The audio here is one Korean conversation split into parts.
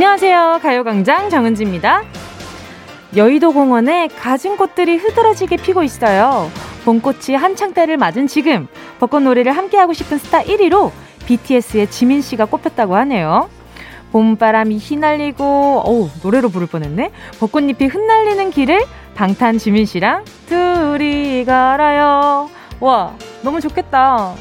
안녕하세요. 가요광장 정은지입니다. 여의도 공원에 가진 꽃들이 흐드러지게 피고 있어요. 봄꽃이 한창 때를 맞은 지금 벚꽃 놀이를 함께하고 싶은 스타 1위로 BTS의 지민 씨가 꼽혔다고 하네요. 봄바람이 휘날리고 어우 노래로 부를 뻔했네. 벚꽃잎이 흩날리는 길을 방탄 지민 씨랑 둘이 걸어요. 와 너무 좋겠다.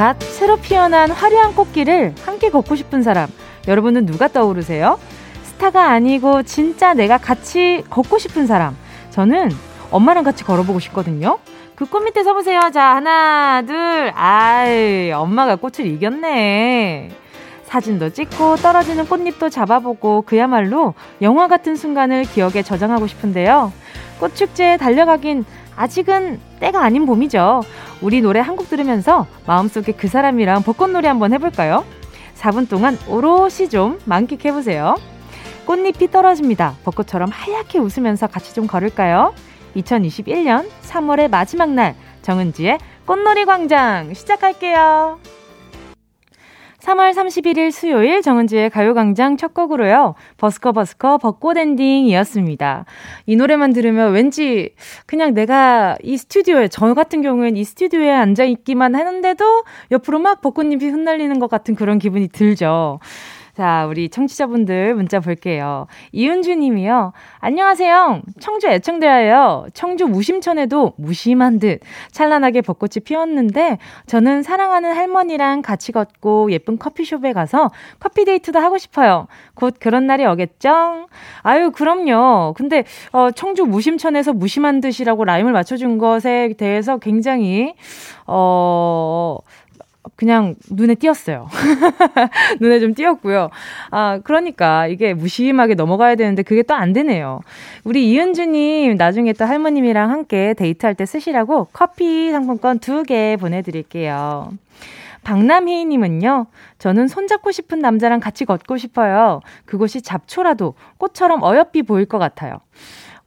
갓 새로 피어난 화려한 꽃길을 함께 걷고 싶은 사람, 여러분은 누가 떠오르세요? 스타가 아니고 진짜 내가 같이 걷고 싶은 사람. 저는 엄마랑 같이 걸어보고 싶거든요. 그 꽃 밑에 서보세요. 자, 하나, 둘. 아이, 엄마가 꽃을 이겼네. 사진도 찍고 떨어지는 꽃잎도 잡아보고 그야말로 영화 같은 순간을 기억에 저장하고 싶은데요. 꽃축제에 달려가긴 아직은 때가 아닌 봄이죠. 우리 노래 한 곡 들으면서 마음속에 그 사람이랑 벚꽃놀이 한번 해볼까요? 4분 동안 오롯이 좀 만끽해보세요. 꽃잎이 떨어집니다. 벚꽃처럼 하얗게 웃으면서 같이 좀 걸을까요? 2021년 3월의 마지막 날 정은지의 꽃놀이 광장 시작할게요. 3월 31일 수요일 정은지의 가요광장 첫 곡으로요. 버스커 버스커 벚꽃 엔딩이었습니다. 이 노래만 들으면 왠지 그냥 내가 이 스튜디오에, 저 같은 경우엔 이 스튜디오에 앉아 있기만 하는데도 옆으로 막 벚꽃잎이 흩날리는 것 같은 그런 기분이 들죠. 자, 우리 청취자분들 문자 볼게요. 이은주 님이요. 안녕하세요. 청주 애청대예요. 청주 무심천에도 무심한 듯 찬란하게 벚꽃이 피었는데 저는 사랑하는 할머니랑 같이 걷고 예쁜 커피숍에 가서 커피 데이트도 하고 싶어요. 곧 그런 날이 오겠죠? 아유, 그럼요. 근데 어, 청주 무심천에서 무심한 듯이라고 라임을 맞춰 준 것에 대해서 굉장히 어 그냥 눈에 띄었어요. 눈에 좀 띄었고요. 아, 그러니까 이게 무심하게 넘어가야 되는데 그게 또 안 되네요. 우리 이은주님, 나중에 또 할머님이랑 함께 데이트할 때 쓰시라고 커피 상품권 두 개 보내드릴게요. 박남희님은요, 저는 손잡고 싶은 남자랑 같이 걷고 싶어요. 그곳이 잡초라도 꽃처럼 어여삐 보일 것 같아요.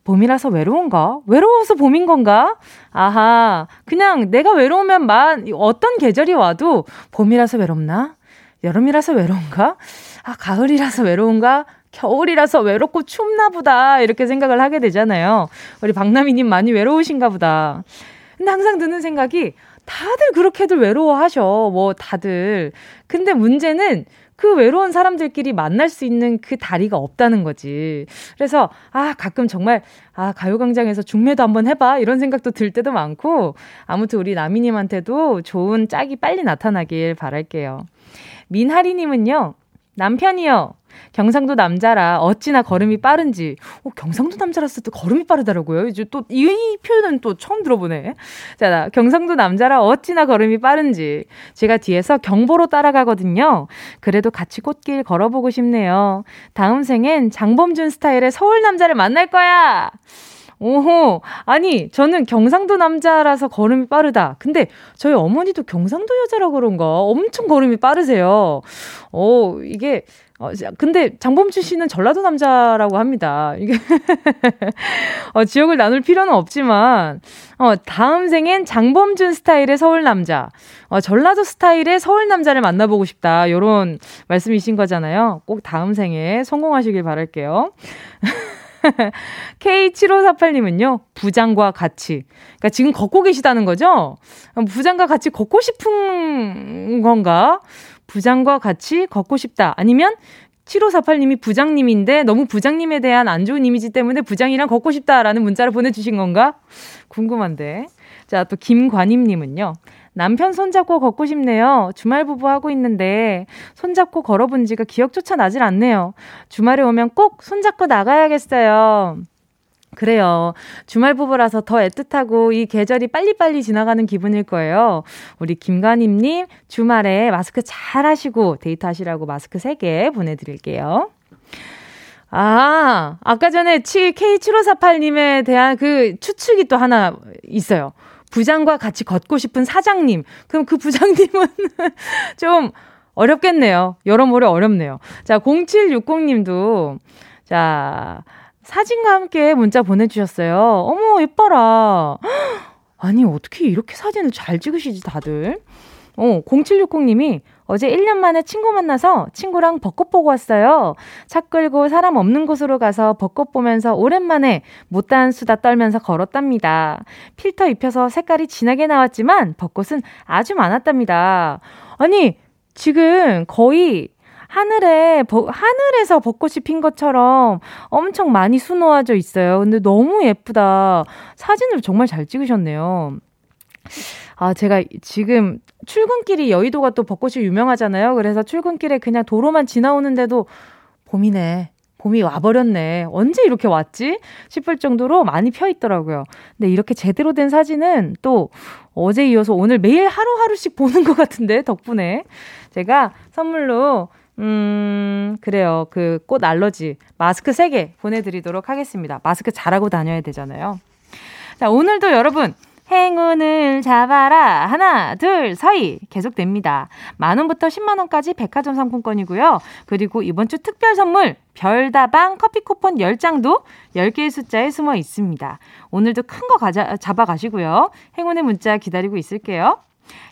봄이라서 외로운가? 외로워서 봄인 건가? 아하, 그냥 내가 외로우면 만, 어떤 계절이 와도 봄이라서 외롭나? 여름이라서 외로운가? 아, 가을이라서 외로운가? 겨울이라서 외롭고 춥나 보다. 이렇게 생각을 하게 되잖아요. 우리 박나미님 많이 외로우신가 보다. 근데 항상 드는 생각이 다들 그렇게들 외로워하셔. 뭐, 다들. 근데 문제는 그 외로운 사람들끼리 만날 수 있는 그 다리가 없다는 거지. 그래서, 아, 가끔 정말, 아, 가요광장에서 중매도 한번 해봐. 이런 생각도 들 때도 많고, 아무튼 우리 나미님한테도 좋은 짝이 빨리 나타나길 바랄게요. 민하리님은요, 남편이요. 경상도 남자라 어찌나 걸음이 빠른지. 어, 경상도 남자라서 또 걸음이 빠르더라고요. 이제 또 이 표현은 또 처음 들어보네. 자, 경상도 남자라 어찌나 걸음이 빠른지. 제가 뒤에서 경보로 따라가거든요. 그래도 같이 꽃길 걸어보고 싶네요. 다음 생엔 장범준 스타일의 서울 남자를 만날 거야. 오호. 아니, 저는 경상도 남자라서 걸음이 빠르다. 근데 저희 어머니도 경상도 여자라 그런가? 엄청 걸음이 빠르세요. 어, 이게 어, 근데 장범준 씨는 전라도 남자라고 합니다. 이게 어, 지역을 나눌 필요는 없지만 어, 다음 생엔 장범준 스타일의 서울 남자, 어, 전라도 스타일의 서울 남자를 만나보고 싶다. 요런 말씀이신 거잖아요. 꼭 다음 생에 성공하시길 바랄게요. K7548님은요, 부장과 같이. 그러니까 지금 걷고 계시다는 거죠? 부장과 같이 걷고 싶은 건가? 부장과 같이 걷고 싶다. 아니면 7548님이 부장님인데 너무 부장님에 대한 안 좋은 이미지 때문에 부장이랑 걷고 싶다라는 문자를 보내주신 건가? 궁금한데. 자, 또 김관임님은요. 남편 손잡고 걷고 싶네요. 주말 부부 하고 있는데 손잡고 걸어본 지가 기억조차 나질 않네요. 주말에 오면 꼭 손잡고 나가야겠어요. 그래요. 주말 부부라서 더 애틋하고 이 계절이 빨리빨리 지나가는 기분일 거예요. 우리 김가님님 주말에 마스크 잘 하시고 데이트 하시라고 마스크 3개 보내드릴게요. 아, 아까 전에 K7548님에 대한 그 추측이 또 하나 있어요. 부장과 같이 걷고 싶은 사장님. 그럼 그 부장님은 좀 어렵겠네요. 여러모로 어렵네요. 자, 0760님도, 자, 사진과 함께 문자 보내주셨어요. 어머, 예뻐라. 아니, 어떻게 이렇게 사진을 잘 찍으시지, 다들? 어, 0760님이 어제 1년 만에 친구 만나서 친구랑 벚꽃 보고 왔어요. 차 끌고 사람 없는 곳으로 가서 벚꽃 보면서 오랜만에 못다한 수다 떨면서 걸었답니다. 필터 입혀서 색깔이 진하게 나왔지만 벚꽃은 아주 많았답니다. 아니, 지금 거의 하늘에, 버, 하늘에서 벚꽃이 핀 것처럼 엄청 많이 수놓아져 있어요. 근데 너무 예쁘다. 사진을 정말 잘 찍으셨네요. 아, 제가 지금 출근길이 여의도가 또 벚꽃이 유명하잖아요. 그래서 출근길에 그냥 도로만 지나오는데도 봄이네. 봄이 와버렸네. 언제 이렇게 왔지? 싶을 정도로 많이 펴 있더라고요. 근데 이렇게 제대로 된 사진은 또 어제 이어서 오늘 매일 하루하루씩 보는 것 같은데, 덕분에. 제가 선물로, 음, 그래요. 그 꽃 알러지 마스크 3개 보내드리도록 하겠습니다. 마스크 잘하고 다녀야 되잖아요. 자, 오늘도 여러분, 행운을 잡아라. 하나, 둘, 서희. 계속됩니다. 만원부터 10만원까지 백화점 상품권이고요. 그리고 이번 주 특별 선물, 별다방 커피 쿠폰 10장도 10개의 숫자에 숨어 있습니다. 오늘도 큰 거 잡아가시고요. 행운의 문자 기다리고 있을게요.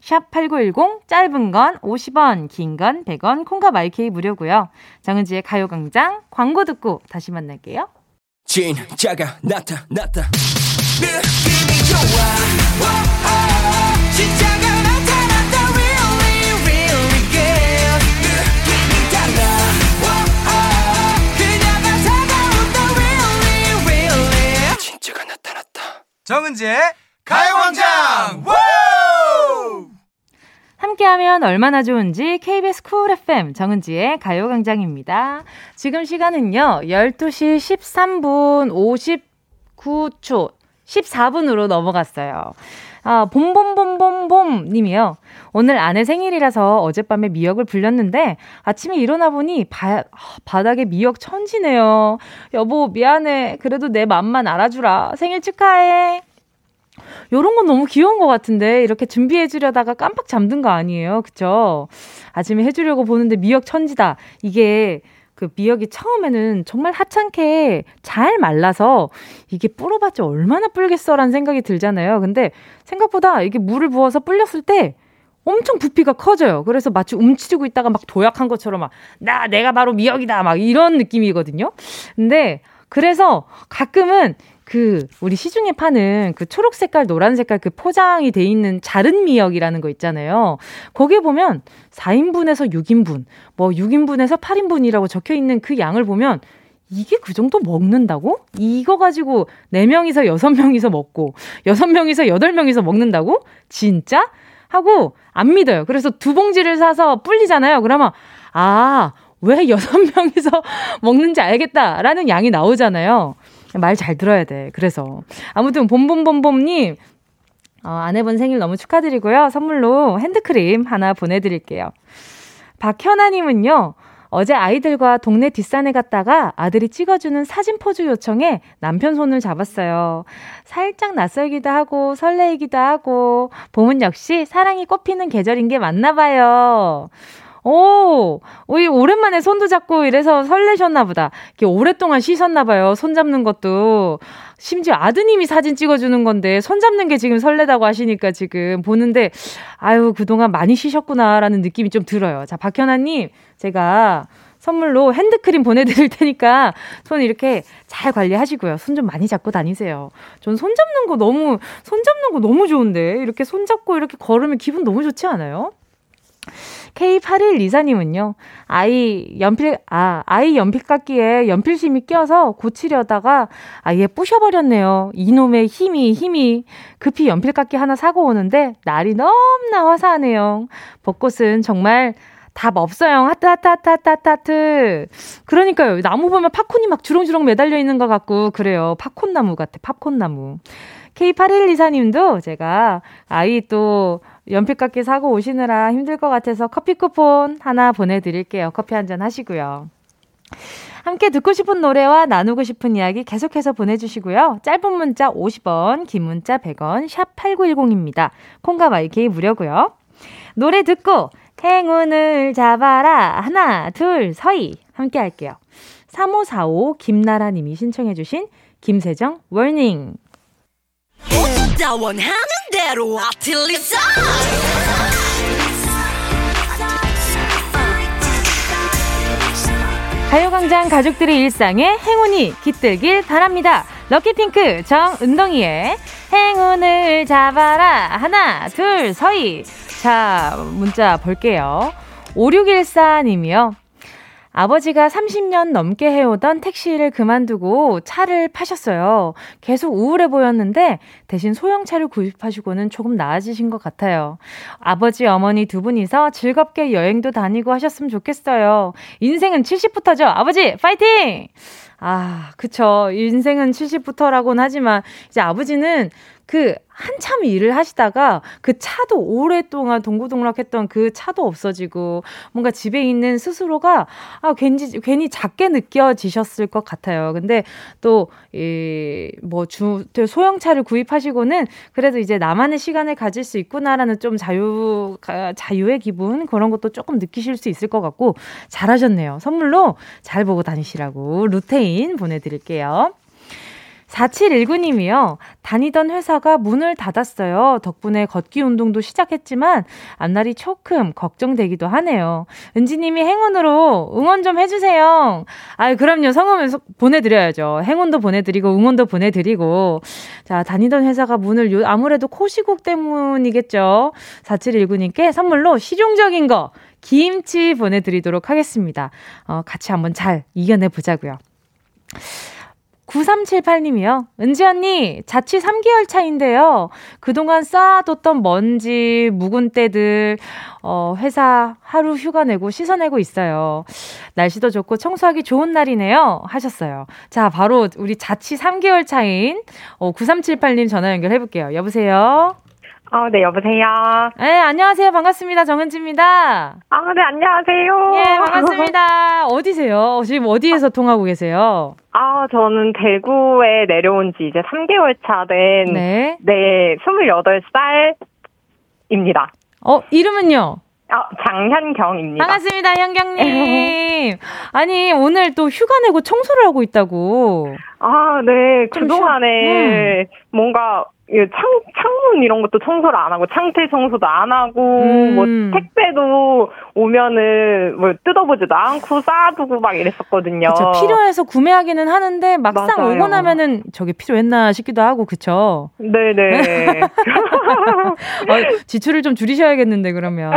샵 8910, 짧은 건 50원, 긴 건 100원, 콩과 마이케이 무료고요. 정은지의 가요광장 광고 듣고 다시 만날게요. 진짜가 나타났다. 느낌이 좋아. 진짜가 나타났다. Really, really good. 느낌이 달라. 그녀가 다가온다. Really, really. 진짜가 나타났다. 정은지의 가요광장. 함께하면 얼마나 좋은지 KBS 쿨 FM 정은지의 가요광장입니다. 지금 시간은요 12시 13분 59초 14분으로 넘어갔어요. 아, 봄봄봄봄봄 님이요. 오늘 아내 생일이라서 어젯밤에 미역을 불렸는데 아침에 일어나 보니 바, 바닥에 미역 천지네요. 여보, 미안해. 그래도 내 맘만 알아주라. 생일 축하해. 요런 건 너무 귀여운 것 같은데 이렇게 준비해 주려다가 깜빡 잠든 거 아니에요. 그쵸? 아침에 해주려고 보는데 미역 천지다. 이게 그 미역이 처음에는 정말 하찮게 잘 말라서 이게 불어봤자 얼마나 불겠어라는 생각이 들잖아요. 근데 생각보다 이게 물을 부어서 불렸을 때 엄청 부피가 커져요. 그래서 마치 움츠리고 있다가 막 도약한 것처럼 막, 나, 내가 바로 미역이다. 막 이런 느낌이거든요. 근데 그래서 가끔은 그 우리 시중에 파는 그 초록 색깔, 노란 색깔 그 포장이 돼 있는 자른 미역이라는 거 있잖아요. 거기에 보면 4인분에서 6인분, 뭐 6인분에서 8인분이라고 적혀 있는 그 양을 보면 이게 그 정도 먹는다고? 이거 가지고 4명이서 6명이서 먹고 6명이서 8명이서 먹는다고? 진짜? 하고 안 믿어요. 그래서 두 봉지를 사서 불리잖아요. 그러면 아, 왜 6명이서 먹는지 알겠다라는 양이 나오잖아요. 말 잘 들어야 돼. 그래서. 아무튼 봄봄봄봄님, 어, 아내분 생일 너무 축하드리고요. 선물로 핸드크림 하나 보내드릴게요. 박현아님은요, 어제 아이들과 동네 뒷산에 갔다가 아들이 찍어주는 사진 포즈 요청에 남편 손을 잡았어요. 살짝 낯설기도 하고 설레이기도 하고 봄은 역시 사랑이 꽃피는 계절인 게 맞나 봐요. 오, 오랜만에 손도 잡고 이래서 설레셨나 보다. 이렇게 오랫동안 쉬셨나 봐요. 손 잡는 것도. 심지어 아드님이 사진 찍어주는 건데, 손 잡는 게 지금 설레다고 하시니까 지금 보는데, 아유, 그동안 많이 쉬셨구나라는 느낌이 좀 들어요. 자, 박현아님, 제가 선물로 핸드크림 보내드릴 테니까 손 이렇게 잘 관리하시고요. 손 좀 많이 잡고 다니세요. 전 손 잡는 거 너무, 손 잡는 거 너무 좋은데, 이렇게 손 잡고 이렇게 걸으면 기분 너무 좋지 않아요? K8124님은요, 아이 연필, 아, 아이 연필깎이에 연필심이 껴서 고치려다가 아예 부셔버렸네요. 이놈의 힘이, 힘이. 급히 연필깎이 하나 사고 오는데 날이 너무나 화사하네요. 벚꽃은 정말 답 없어요. 하트, 하트, 하트, 하트, 하트, 하트. 그러니까요. 나무 보면 팝콘이 막 주렁주렁 매달려 있는 것 같고, 그래요. 팝콘나무 같아, 팝콘나무. K8124님도 제가 아이 또 연필깎이 사고 오시느라 힘들 것 같아서 커피 쿠폰 하나 보내드릴게요. 커피 한 잔 하시고요. 함께 듣고 싶은 노래와 나누고 싶은 이야기 계속해서 보내주시고요. 짧은 문자 50원, 긴 문자 100원, 샵 8910입니다. 콩과 마이케이 무료고요. 노래 듣고 행운을 잡아라. 하나, 둘, 서희. 함께 할게요. 3545 김나라님이 신청해주신 김세정 워닝. 가요광장 가족들의 일상에 행운이 깃들길 바랍니다. 럭키핑크 정은동이의 행운을 잡아라. 하나, 둘, 서희. 자, 문자 볼게요. 5614님이요. 아버지가 30년 넘게 해오던 택시를 그만두고 차를 파셨어요. 계속 우울해 보였는데 대신 소형차를 구입하시고는 조금 나아지신 것 같아요. 아버지, 어머니 두 분이서 즐겁게 여행도 다니고 하셨으면 좋겠어요. 인생은 70부터죠. 아버지, 파이팅! 아, 그쵸. 인생은 70부터라고는 하지만 이제 아버지는 그 한참 일을 하시다가 그 차도 오랫동안 동고동락했던 그 차도 없어지고 뭔가 집에 있는 스스로가 아 괜히 괜히 작게 느껴지셨을 것 같아요. 근데 또 이 뭐주 소형차를 구입하시고는 그래도 이제 나만의 시간을 가질 수 있구나라는 좀 자유 자유의 기분 그런 것도 조금 느끼실 수 있을 것 같고 잘하셨네요. 선물로 잘 보고 다니시라고 루테인 보내드릴게요. 4719님이요. 다니던 회사가 문을 닫았어요. 덕분에 걷기 운동도 시작했지만 앞날이 조금 걱정되기도 하네요. 은지님이 행운으로 응원 좀 해주세요. 아, 그럼요. 성함을 보내드려야죠. 행운도 보내드리고 응원도 보내드리고. 자, 다니던 회사가 문을 요, 아무래도 코시국 때문이겠죠. 4719님께 선물로 실용적인 거 김치 보내드리도록 하겠습니다. 어, 같이 한번 잘 이겨내 보자고요. 9378님이요. 은지 언니, 자취 3개월 차인데요. 그동안 쌓아뒀던 먼지, 묵은 때들, 어, 회사 하루 휴가 내고 씻어내고 있어요. 날씨도 좋고 청소하기 좋은 날이네요. 하셨어요. 자, 바로 우리 자취 3개월 차인 어, 9378님 전화 연결해볼게요. 여보세요? 어, 네, 여보세요. 네, 안녕하세요. 반갑습니다. 정은지입니다. 아, 네, 안녕하세요. 예, 반갑습니다. 어디세요? 지금 어디에서 통하고 계세요? 아, 저는 대구에 내려온 지 이제 3개월 차 된, 네. 네, 28살입니다. 어, 이름은요? 아, 장현경입니다. 반갑습니다, 현경님. 아니, 오늘 또 휴가 내고 청소를 하고 있다고. 아, 네. 그동안에 음. 뭔가 창, 창문 이런 것도 청소를 안 하고 창틀 청소도 안 하고 뭐 음. 뭐 택배도 오면은 뭐 뜯어보지도 않고 쌓아두고 막 이랬었거든요. 그쵸, 필요해서 구매하기는 하는데 막상 맞아요. 오고 나면은 저게 필요했나 싶기도 하고 그쵸? 네네. 어, 지출을 좀 줄이셔야겠는데 그러면.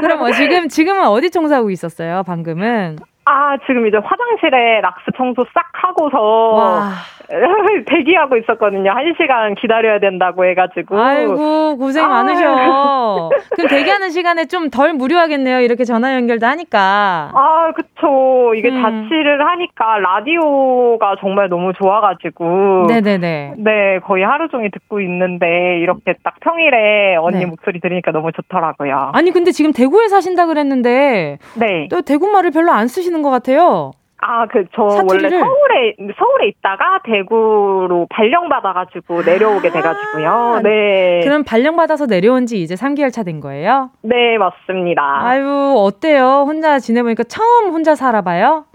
그럼 어, 지금 지금은 어디 청소하고 있었어요? 방금은? 아, 지금 이제 화장실에 락스 청소 싹 하고서 와. 대기하고 있었거든요. 한 시간 기다려야 된다고 해가지고. 아이고, 고생 아. 많으셔. 그럼 대기하는 시간에 좀 덜 무료하겠네요. 이렇게 전화 연결도 하니까. 아, 그쵸. 이게 음. 자취를 하니까 라디오가 정말 너무 좋아가지고. 네네네. 네, 거의 하루 종일 듣고 있는데, 이렇게 딱 평일에 언니 네. 목소리 들으니까 너무 좋더라고요. 아니, 근데 지금 대구에 사신다 그랬는데. 네. 또 대구 말을 별로 안 쓰시는 것 같아요. 아, 그, 저 원래 서울에, 서울에 있다가 대구로 발령받아가지고 내려오게 돼가지고요. 아, 네. 그럼 발령받아서 내려온 지 이제 3개월 차 된 거예요? 네, 맞습니다. 아유, 어때요? 혼자 지내보니까 처음 혼자 살아봐요?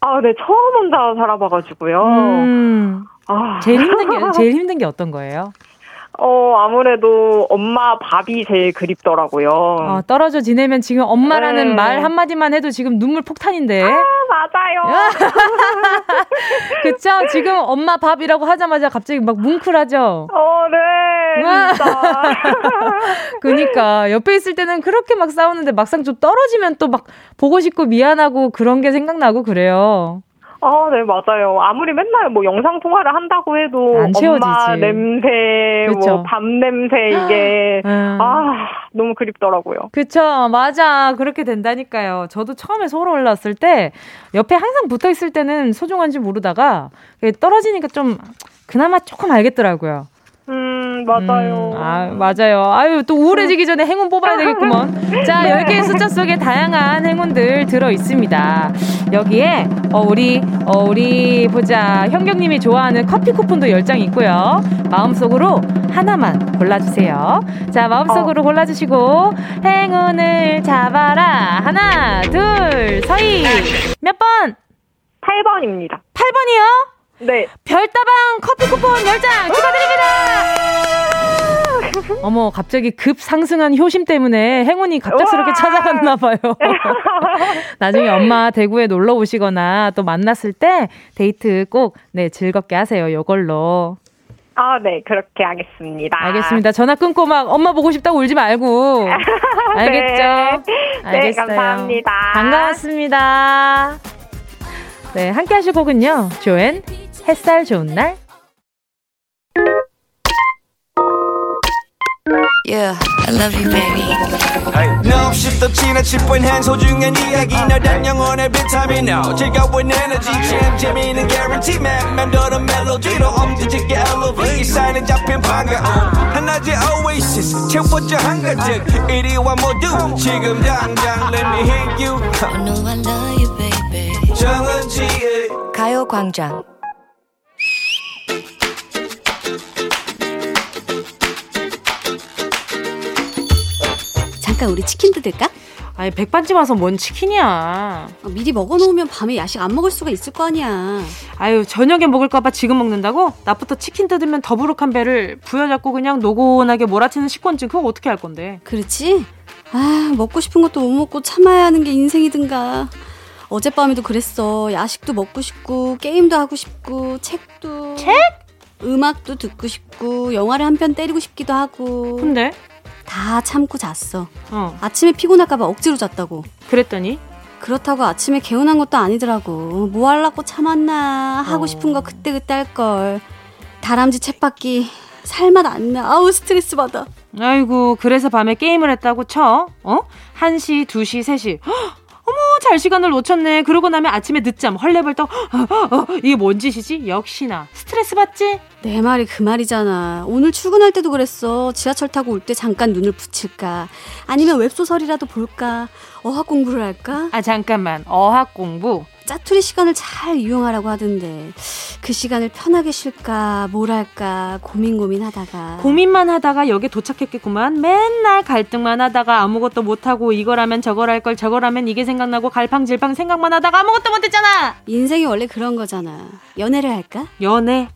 아, 네, 처음 혼자 살아봐가지고요. 음, 아. 제일 힘든 게, 제일 힘든 게 어떤 거예요? 어, 아무래도 엄마 밥이 제일 그립더라고요. 아, 떨어져 지내면 지금 엄마라는 네. 말 한마디만 해도 지금 눈물 폭탄인데. 아, 맞아요. 그쵸? 지금 엄마 밥이라고 하자마자 갑자기 막 뭉클하죠? 어, 네. 진짜. 그니까. 옆에 있을 때는 그렇게 막 싸우는데 막상 좀 떨어지면 또 막 보고 싶고 미안하고 그런 게 생각나고 그래요. 아, 네, 맞아요. 아무리 맨날 뭐 영상 통화를 한다고 해도 엄마 냄새, 뭐밥 냄새 이게 음. 아, 너무 그립더라고요. 그쵸, 맞아. 그렇게 된다니까요. 저도 처음에 서울 올라왔을 때 옆에 항상 붙어 있을 때는 소중한지 모르다가 떨어지니까 좀 그나마 조금 알겠더라고요. 음, 맞아요. 음, 아, 맞아요. 아유, 또 우울해지기 전에 행운 뽑아야 되겠구먼. 자, 네. 10개의 숫자 속에 다양한 행운들 들어 있습니다. 여기에, 어, 우리, 어, 우리, 보자. 현경님이 좋아하는 커피 쿠폰도 10장 있고요. 마음속으로 하나만 골라주세요. 자, 마음속으로 어. 골라주시고, 행운을 잡아라. 하나, 둘, 서희. 몇 번? 8번입니다. 8번이요? 네. 별다방 커피 쿠폰 10장 축하드립니다! 어머, 갑자기 급 상승한 효심 때문에 행운이 갑작스럽게 찾아갔나 봐요. 나중에 엄마 대구에 놀러 오시거나 또 만났을 때 데이트 꼭 네, 즐겁게 하세요. 요걸로. 아, 네, 그렇게 하겠습니다. 알겠습니다. 전화 끊고 막 엄마 보고 싶다고 울지 말고. 알겠죠? 네, 알겠어요. 네, 감사합니다. 반가웠습니다. 네, 함께 하실 곡은요. 조엔, 햇살 좋은 날. Yeah, I love you, baby. No, 없이 또 지나칠 뻔한 소중한 이야기. 너란 영혼의 비타민. O 즐거운 에너지. 참 재미있는 guarantee man. 맘대로 멜로디로 엄지짓게 elevate 이 사인은 잡힌 반가움. 하나의 oasis. 채워져 한가득 이리와 모두 지금 당장 let me hit you. I know I love you, baby. 정은지의 가요광장 잠깐 우리 치킨 뜯을까? 아니 백반집 와서 뭔 치킨이야. 아, 미리 먹어놓으면 밤에 야식 안 먹을 수가 있을 거 아니야. 아유 저녁에 먹을까봐 지금 먹는다고? 낮부터 치킨 뜯으면 더부룩한 배를 부여잡고 그냥 노곤하게 몰아치는 식곤증 그거 어떻게 할 건데? 그렇지? 아 먹고 싶은 것도 못 먹고 참아야 하는 게 인생이든가. 어젯밤에도 그랬어. 야식도 먹고 싶고 게임도 하고 싶고 책도 책? 음악도 듣고 싶고 영화를 한 편 때리고 싶기도 하고. 근데 다 참고 잤어. 어. 아침에 피곤할까봐 억지로 잤다고. 그랬더니? 그렇다고 아침에 개운한 것도 아니더라고. 뭐 하려고 참았나. 하고 어. 싶은 거 그때그때 할 걸. 다람쥐 챗바퀴 살맛 안 나. 아우 스트레스 받아. 아이고 그래서 밤에 게임을 했다고 쳐? 어? 1시, 2시, 3시. 어머 잘 시간을 놓쳤네. 그러고 나면 아침에 늦잠 헐레벌떡. 어, 어, 이게 뭔 짓이지? 역시나 스트레스 받지? 내 말이 그 말이잖아. 오늘 출근할 때도 그랬어. 지하철 타고 올 때 잠깐 눈을 붙일까? 아니면 웹소설이라도 볼까? 어학 공부를 할까? 아 잠깐만. 어학 공부. 짜투리 시간을 잘 이용하라고 하던데 그 시간을 편하게 쉴까 뭘 할까 고민 고민하다가. 고민만 하다가 여기 도착했겠구만. 맨날 갈등만 하다가 아무것도 못하고 이거라면 저거랄 걸 저거라면 이게 생각나고 갈팡질팡 생각만 하다가 아무것도 못했잖아. 인생이 원래 그런 거잖아. 연애를 할까? 연애.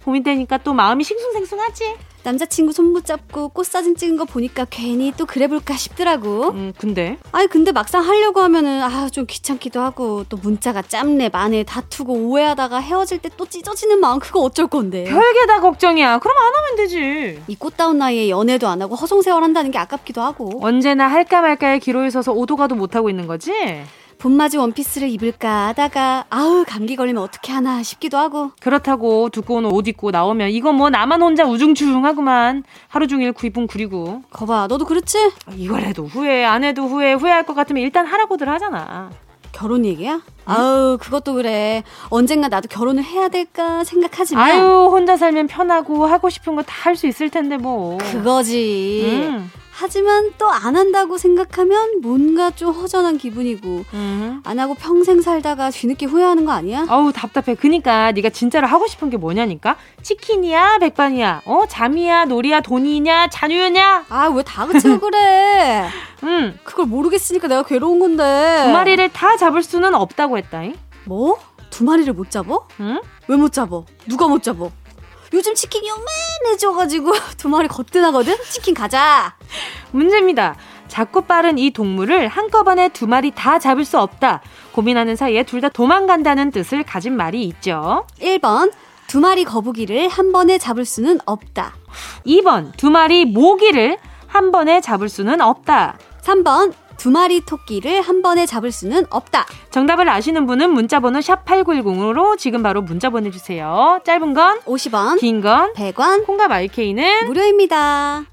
봄이 되니까 또 마음이 싱숭생숭하지 남자친구 손 붙잡고 꽃사진 찍은 거 보니까 괜히 또 그래볼까 싶더라고. 음, 근데? 아니, 근데 막상 하려고 하면은, 아, 좀 귀찮기도 하고, 또 문자가 짬내, 만에 다투고, 오해하다가 헤어질 때 또 찢어지는 마음, 그거 어쩔 건데. 별게 다 걱정이야. 그럼 안 하면 되지. 이 꽃다운 나이에 연애도 안 하고 허송세월 한다는 게 아깝기도 하고. 언제나 할까 말까의 기로에 서서 오도가도 못하고 있는 거지? 봄맞이 원피스를 입을까 하다가 아우 감기 걸리면 어떻게 하나 싶기도 하고 그렇다고 두꺼운 옷 입고 나오면 이거 뭐 나만 혼자 우중충하구만 하루 종일 구입은 구리고 거봐 너도 그렇지? 이걸 해도 후회 안 해도 후회 후회할 것 같으면 일단 하라고들 하잖아 결혼 얘기야? 응? 아우 그것도 그래 언젠가 나도 결혼을 해야 될까 생각하지만 아유 혼자 살면 편하고 하고 싶은 거 다 할 수 있을 텐데 뭐 그거지 응. 하지만 또 안 한다고 생각하면 뭔가 좀 허전한 기분이고 음. 안 하고 평생 살다가 뒤늦게 후회하는 거 아니야? 어우 답답해. 그니까 네가 진짜로 하고 싶은 게 뭐냐니까? 치킨이야, 백반이야, 어 잠이야, 놀이야, 돈이냐, 자유냐? 아 왜 다 그치고 그래? 응. 그걸 모르겠으니까 내가 괴로운 건데. 두 마리를 다 잡을 수는 없다고 했다잉. 뭐? 두 마리를 못 잡어? 응? 왜 못 잡어? 누가 못 잡어? 요즘 치킨이 요만해져가지고 두 마리 거뜬하거든? 치킨 가자! 문제입니다. 작고 빠른 이 동물을 한꺼번에 두 마리 다 잡을 수 없다. 고민하는 사이에 둘 다 도망간다는 뜻을 가진 말이 있죠. 1번, 두 마리 거북이를 한 번에 잡을 수는 없다. 2번, 두 마리 모기를 한 번에 잡을 수는 없다. 3번, 두 마리 토끼를 한 번에 잡을 수는 없다. 정답을 아시는 분은 문자번호 샵8910으로 지금 바로 문자 보내주세요. 짧은 건 50원, 긴 건 100원, 콩과 마이케이는 무료입니다.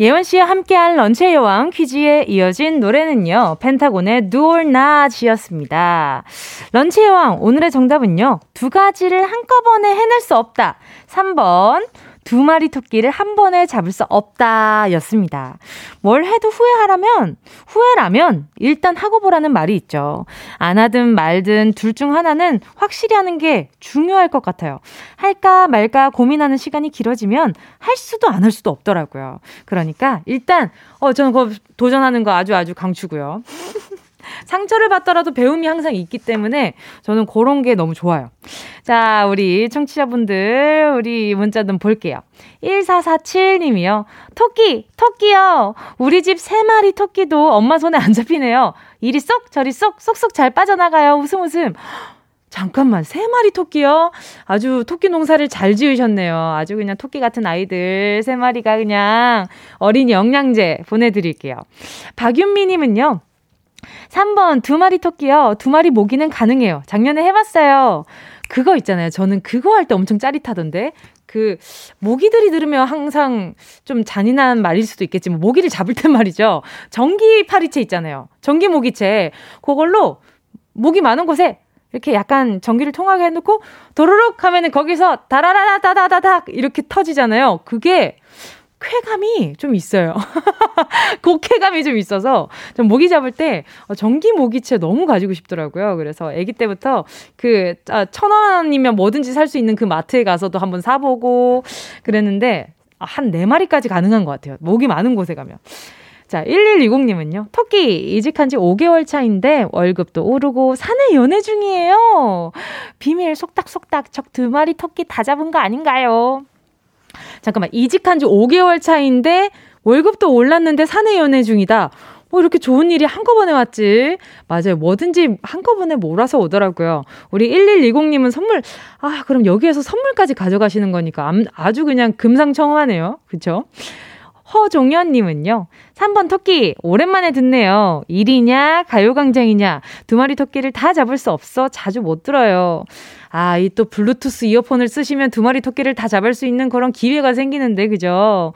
예원 씨와 함께한 런치의 여왕 퀴즈에 이어진 노래는요, 펜타곤의 Do or Not이었습니다. 런치의 여왕, 오늘의 정답은요, 두 가지를 한꺼번에 해낼 수 없다. 3번, 두 마리 토끼를 한 번에 잡을 수 없다 였습니다. 뭘 해도 후회하라면, 후회라면 일단 하고 보라는 말이 있죠. 안 하든 말든 둘 중 하나는 확실히 하는 게 중요할 것 같아요. 할까 말까 고민하는 시간이 길어지면 할 수도 안 할 수도 없더라고요. 그러니까 일단, 어, 저는 그거 도전하는 거 아주 아주 강추고요. 상처를 받더라도 배움이 항상 있기 때문에 저는 그런 게 너무 좋아요. 자, 우리 청취자분들, 우리 문자 좀 볼게요. 1447님이요. 토끼, 토끼요. 우리 집 세 마리 토끼도 엄마 손에 안 잡히네요. 이리 쏙, 저리 쏙, 쏙쏙 잘 빠져나가요. 웃음 웃음. 잠깐만, 세 마리 토끼요? 아주 토끼 농사를 잘 지으셨네요. 아주 그냥 토끼 같은 아이들 세 마리가 그냥 어린이 영양제 보내드릴게요. 박윤미님은요, 3번 두 마리 토끼요. 두 마리 모기는 가능해요. 작년에 해봤어요. 그거 있잖아요. 저는 그거 할 때 엄청 짜릿하던데. 그 모기들이 들으면 항상 좀 잔인한 말일 수도 있겠지만 모기를 잡을 때 말이죠. 전기 파리채 있잖아요. 전기 모기채. 그걸로 모기 많은 곳에 이렇게 약간 전기를 통하게 해놓고 도르륵 하면은 거기서 다라라다다다닥 이렇게 터지잖아요. 그게 쾌감이 좀 있어요. 곡쾌감이 좀 있어서 좀 모기 잡을 때 어, 전기 모기채 너무 가지고 싶더라고요. 그래서 아기 때부터 그천 아, 원이면 뭐든지 살 수 있는 그 마트에 가서도 한번 사보고 그랬는데 한 네 마리까지 가능한 것 같아요. 모기 많은 곳에 가면. 자, 1120님은요. 토끼 이직한 지 5개월 차인데 월급도 오르고 사내 연애 중이에요. 비밀 속닥속닥 적 두 마리 토끼 다 잡은 거 아닌가요? 잠깐만, 이직한 지 5개월 차인데 월급도 올랐는데 사내 연애 중이다. 뭐 이렇게 좋은 일이 한꺼번에 왔지. 맞아요. 뭐든지 한꺼번에 몰아서 오더라고요. 우리 1120님은 선물, 아, 그럼 여기에서 선물까지 가져가시는 거니까 아주 그냥 금상첨화네요. 그쵸? 허종현님은요, 3번 토끼, 오랜만에 듣네요. 일이냐, 가요광장이냐, 두 마리 토끼를 다 잡을 수 없어 자주 못 들어요. 아, 이 또 블루투스 이어폰을 쓰시면 두 마리 토끼를 다 잡을 수 있는 그런 기회가 생기는데, 그죠?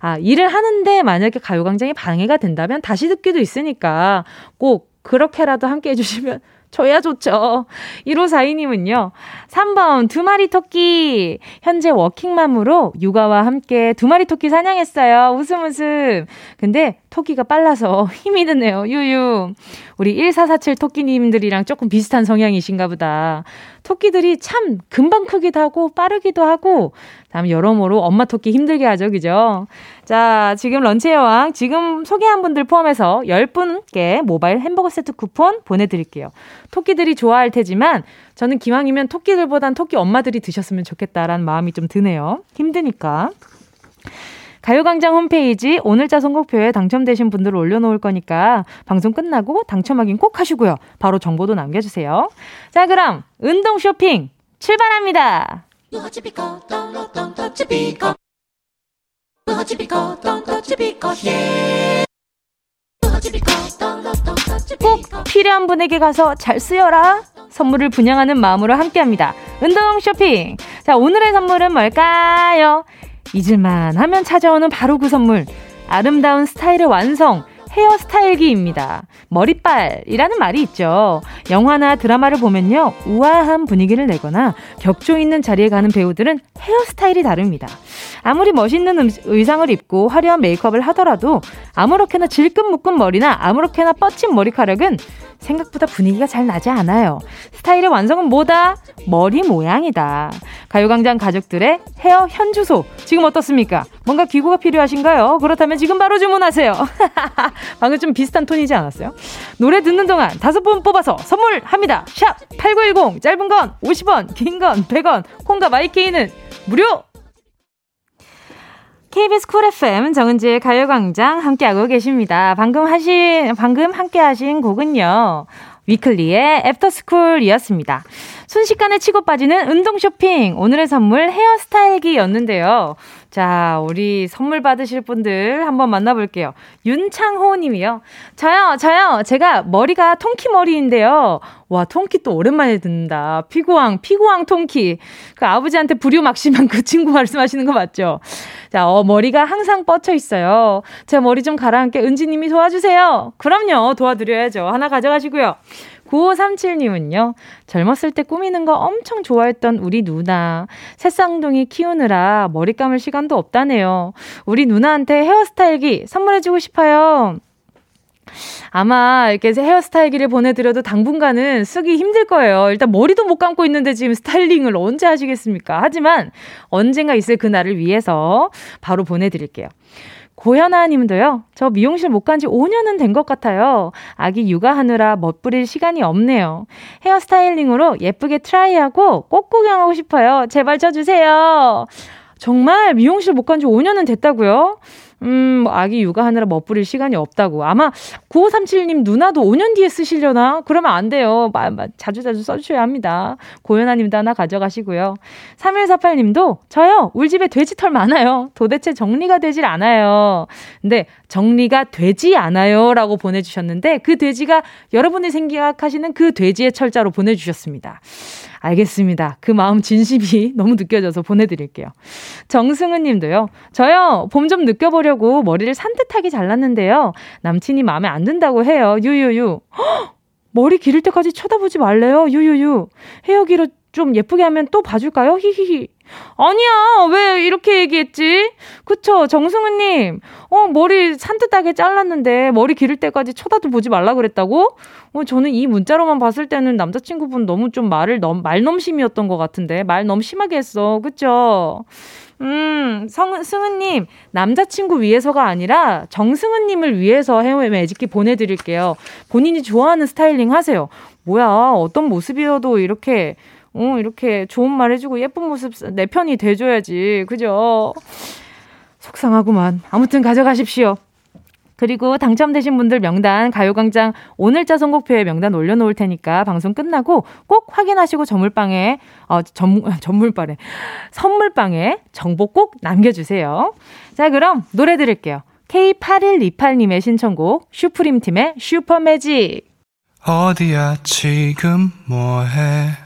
아, 일을 하는데 만약에 가요광장이 방해가 된다면 다시 듣기도 있으니까 꼭 그렇게라도 함께 해주시면 줘야 좋죠. 1542님은요, 3번 두 마리 토끼. 현재 워킹맘으로 육아와 함께 두 마리 토끼 사냥했어요. 웃음 웃음. 근데 토끼가 빨라서 힘이 드네요. 유유. 우리 1447 토끼님들이랑 조금 비슷한 성향이신가 보다. 토끼들이 참 금방 크기도 하고 빠르기도 하고 다음 여러모로 엄마 토끼 힘들게 하죠. 그죠? 자, 지금 런치의 왕 지금 소개한 분들 포함해서 10분께 모바일 햄버거 세트 쿠폰 보내드릴게요. 토끼들이 좋아할 테지만 저는 기왕이면 토끼들보단 토끼 엄마들이 드셨으면 좋겠다라는 마음이 좀 드네요. 힘드니까. 가요광장 홈페이지 오늘자 선곡표에 당첨되신 분들을 올려놓을 거니까 방송 끝나고 당첨 확인 꼭 하시고요. 바로 정보도 남겨주세요. 자, 그럼 운동 쇼핑 출발합니다. 꼭 필요한 분에게 가서 잘 쓰여라. 선물을 분양하는 마음으로 함께합니다. 운동 쇼핑. 자, 오늘의 선물은 뭘까요? 잊을만 하면 찾아오는 바로 그 선물. 아름다운 스타일의 완성. 헤어스타일기입니다. 머리빨이라는 말이 있죠. 영화나 드라마를 보면요. 우아한 분위기를 내거나 격조 있는 자리에 가는 배우들은 헤어스타일이 다릅니다. 아무리 멋있는 음, 의상을 입고 화려한 메이크업을 하더라도 아무렇게나 질끈 묶은 머리나 아무렇게나 뻗친 머리카락은 생각보다 분위기가 잘 나지 않아요. 스타일의 완성은 뭐다? 머리 모양이다. 가요광장 가족들의 헤어 현주소. 지금 어떻습니까? 뭔가 기구가 필요하신가요? 그렇다면 지금 바로 주문하세요. 방금 좀 비슷한 톤이지 않았어요? 노래 듣는 동안 다섯 분 뽑아서 선물합니다. 샵 8910. 짧은 건 50원, 긴 건 100원. 콩과 마이케이는 무료! KBS 쿨 FM 정은지의 가요광장 함께하고 계십니다. 방금 하신, 방금 함께 하신 곡은요. 위클리의 애프터스쿨이었습니다. 순식간에 치고 빠지는 운동 쇼핑. 오늘의 선물 헤어스타일기였는데요. 자, 우리 선물 받으실 분들 한번 만나볼게요. 윤창호 님이요. 저요, 저요. 제가 머리가 통키 머리인데요. 와, 통키 또 오랜만에 듣는다. 피구왕, 피구왕 통키. 그 아버지한테 부류 막심한 그 친구 말씀하시는 거 맞죠? 자, 어, 머리가 항상 뻗쳐 있어요. 제 머리 좀 가라앉게 은지 님이 도와주세요. 그럼요. 도와드려야죠. 하나 가져가시고요. 9537님은요, 젊었을 때 꾸미는 거 엄청 좋아했던 우리 누나. 새쌍둥이 키우느라 머리 감을 시간도 없다네요. 우리 누나한테 헤어스타일기 선물해주고 싶어요. 아마 이렇게 헤어스타일기를 보내드려도 당분간은 쓰기 힘들 거예요. 일단 머리도 못 감고 있는데 지금 스타일링을 언제 하시겠습니까? 하지만 언젠가 있을 그날을 위해서 바로 보내드릴게요. 고현아 님도요, 저 미용실 못 간 지 5년은 된 것 같아요. 아기 육아하느라 멋부릴 시간이 없네요. 헤어스타일링으로 예쁘게 트라이하고 꼭 구경하고 싶어요. 제발 쳐주세요. 정말 미용실 못 간 지 5년은 됐다고요? 음, 뭐 아기 육아하느라 멋부릴 시간이 없다고. 아마 9537님 누나도 5년 뒤에 쓰시려나? 그러면 안 돼요. 마, 마, 자주 자주 써주셔야 합니다. 고현아님도 하나 가져가시고요. 3148님도 저요. 우리 집에 돼지털 많아요. 도대체 정리가 되질 않아요. 근데 정리가 되지 않아요. 라고 보내주셨는데 그 돼지가 여러분이 생각하시는 그 돼지의 철자로 보내주셨습니다. 알겠습니다. 그 마음 진심이 너무 느껴져서 보내드릴게요. 정승은 님도요. 저요, 봄 좀 느껴보려고 머리를 산뜻하게 잘랐는데요. 남친이 마음에 안 든다고 해요. 유유유. 헉! 머리 기를 때까지 쳐다보지 말래요. 유유유. 헤어 기로 좀 예쁘게 하면 또 봐줄까요? 히히히. 아니야, 왜 이렇게 얘기했지? 그쵸, 정승우님. 어, 머리 산뜻하게 잘랐는데, 머리 기를 때까지 쳐다도 보지 말라 그랬다고? 어, 저는 이 문자로만 봤을 때는 남자친구분 너무 좀 말을 넘, 말넘심이었던 것 같은데, 말 너무 심하게 했어. 그쵸? 음, 성, 승은님, 남자친구 위해서가 아니라 정승은님을 위해서 헤어 매직기 보내드릴게요. 본인이 좋아하는 스타일링 하세요. 뭐야, 어떤 모습이어도 이렇게 어, 이렇게 좋은 말 해주고 예쁜 모습 내 편이 돼줘야지. 그죠? 속상하구만. 아무튼 가져가십시오. 그리고 당첨되신 분들 명단 가요광장 오늘자 선곡표에 명단 올려놓을 테니까 방송 끝나고 꼭 확인하시고 전물방에 어 전, 전물방에 선물방에 정보 꼭 남겨주세요. 자 그럼 노래 들을게요. K8128님의 신청곡 슈프림팀의 슈퍼매직 어디야 지금 뭐해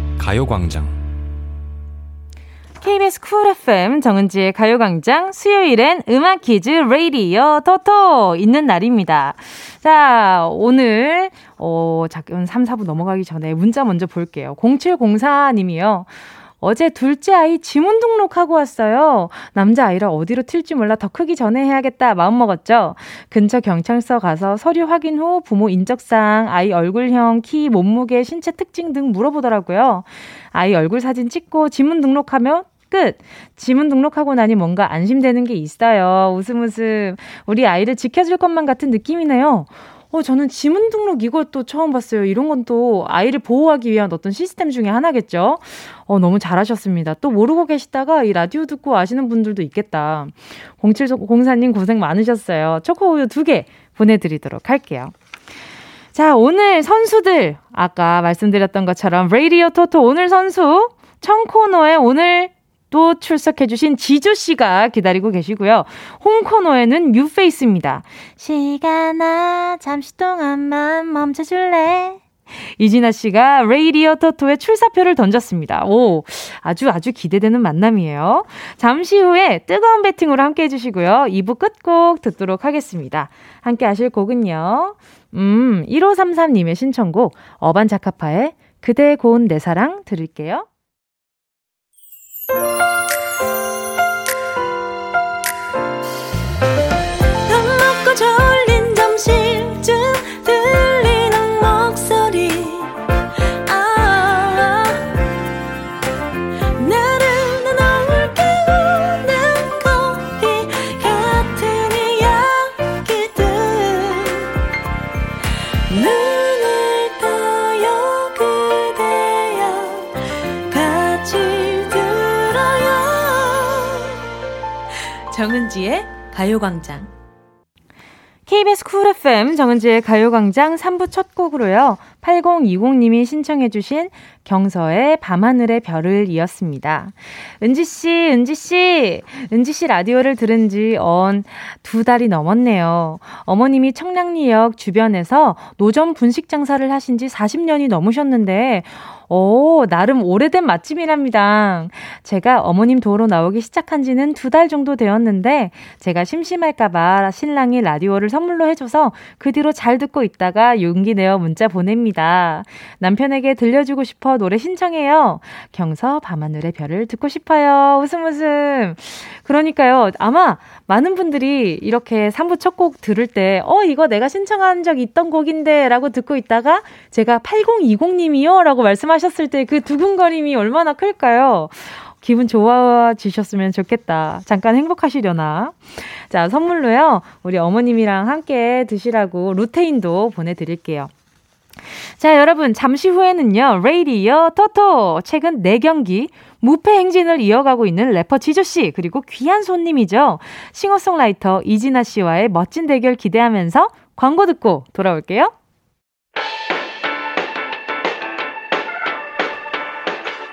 가요광장 KBS 쿨 FM 정은지의 가요광장 수요일엔 음악 퀴즈 레이디어 토토 있는 날입니다. 자, 오늘, 어, 잠깐 3, 4부 넘어가기 전에 문자 먼저 볼게요. 0704님이요. 어제 둘째 아이 지문 등록하고 왔어요. 남자 아이라 어디로 튈지 몰라 더 크기 전에 해야겠다 마음먹었죠. 근처 경찰서 가서 서류 확인 후 부모 인적사항, 아이 얼굴형, 키, 몸무게, 신체 특징 등 물어보더라고요. 아이 얼굴 사진 찍고 지문 등록하면 끝. 지문 등록하고 나니 뭔가 안심되는 게 있어요. 웃음 웃음. 우리 아이를 지켜줄 것만 같은 느낌이네요. 어, 저는 지문 등록 이것도 처음 봤어요. 이런 건 또 아이를 보호하기 위한 어떤 시스템 중에 하나겠죠? 어, 너무 잘하셨습니다. 또 모르고 계시다가 이 라디오 듣고 아시는 분들도 있겠다. 0704님 고생 많으셨어요. 초코우유 두 개 보내드리도록 할게요. 자, 오늘 선수들, 아까 말씀드렸던 것처럼 레이디오 토토 오늘 선수 청코너에 오늘 또 출석해주신 지조씨가 기다리고 계시고요. 홍코너에는 new face입니다. 시간아, 잠시 동안만 멈춰줄래? 이진아 씨가 레이디어 토토의 출사표를 던졌습니다. 오, 아주 아주 기대되는 만남이에요. 잠시 후에 뜨거운 배팅으로 함께 해주시고요. 2부 끝곡 듣도록 하겠습니다. 함께 하실 곡은요. 음, 1533님의 신청곡, 어반자카파의 그대 고운 내 사랑 들을게요. 정은지의 가요광장 KBS 쿨 FM 정은지의 가요광장 3부 첫 곡으로요. 8020님이 신청해주신 경서의 밤하늘의 별을 이었습니다. 은지씨, 은지씨, 은지씨 라디오를 들은 지 언 두 달이 넘었네요. 어머님이 청량리역 주변에서 노점 분식 장사를 하신 지 40년이 넘으셨는데, 오, 나름 오래된 맛집이랍니다. 제가 어머님 도로 나오기 시작한 지는 두 달 정도 되었는데, 제가 심심할까봐 신랑이 라디오를 선물로 해줘서 그 뒤로 잘 듣고 있다가 용기 내어 문자 보냅니다. 남편에게 들려주고 싶어 노래 신청해요. 경서 밤하늘의 별을 듣고 싶어요. 웃음 웃음. 그러니까요. 아마 많은 분들이 이렇게 3부 첫 곡 들을 때, 어, 이거 내가 신청한 적 있던 곡인데, 라고 듣고 있다가, 제가 8020님이요? 라고 말씀하셨 을 때 그 두근거림이 얼마나 클까요? 기분 좋아지셨으면 좋겠다. 잠깐 행복하시려나? 자, 선물로요. 우리 어머님이랑 함께 드시라고 루테인도 보내드릴게요. 자, 여러분, 잠시 후에는요, 레이디어 토토. 최근 4경기 무패 행진을 이어가고 있는 래퍼 지조씨, 그리고 귀한 손님이죠. 싱어송라이터 이진아 씨와의 멋진 대결 기대하면서 광고 듣고 돌아올게요.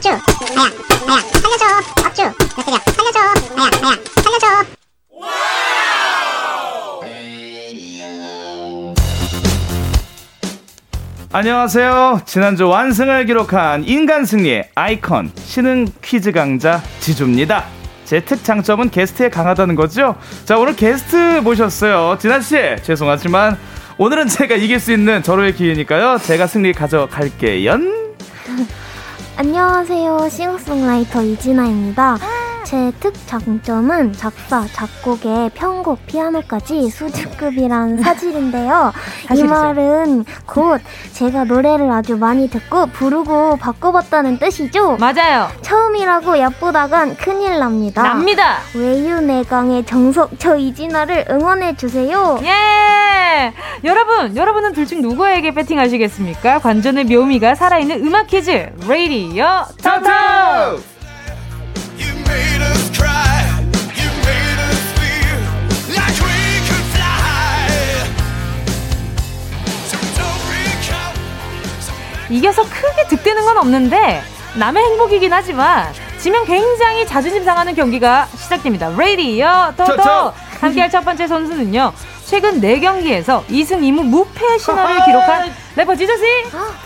업주 나야 나야 살려줘 업주 몇 개냐 살려줘 나야 나야 살려줘 안녕하세요. 지난주 완승을 기록한 인간 승리의 아이콘 신흥 퀴즈 강자 지주입니다. 제 특장점은 게스트에 강하다는 거죠. 자 오늘 게스트 모셨어요. 씨 죄송하지만 오늘은 제가 이길 수 있는 절호의 기회니까요. 제가 승리 가져갈게요. 안녕하세요. 싱어송라이터 이진아입니다 제 특장점은 작사, 작곡에 편곡, 피아노까지 수준급이란 사실인데요. 이. 말은 곧 제가 노래를 아주 많이 듣고 부르고 바꿔봤다는 뜻이죠. 맞아요. 처음이라고 얕보다간 큰일 납니다. 납니다. 외유내강의 정석 저 이진아를 응원해 주세요. 예! 여러분, 여러분은 둘 중 누구에게 배팅하시겠습니까? 관전의 묘미가 살아있는 음악 퀴즈, 레이디어 토토! 이겨서 크게 득되는 건 없는데, 남의 행복이긴 하지만, 지면 굉장히 자존심 상하는 경기가 시작됩니다. 레이디어 토토! 함께할 첫 번째 선수는요, 최근 4경기에서 2승 2무 무패 신화를 기록한 래퍼 지저씨!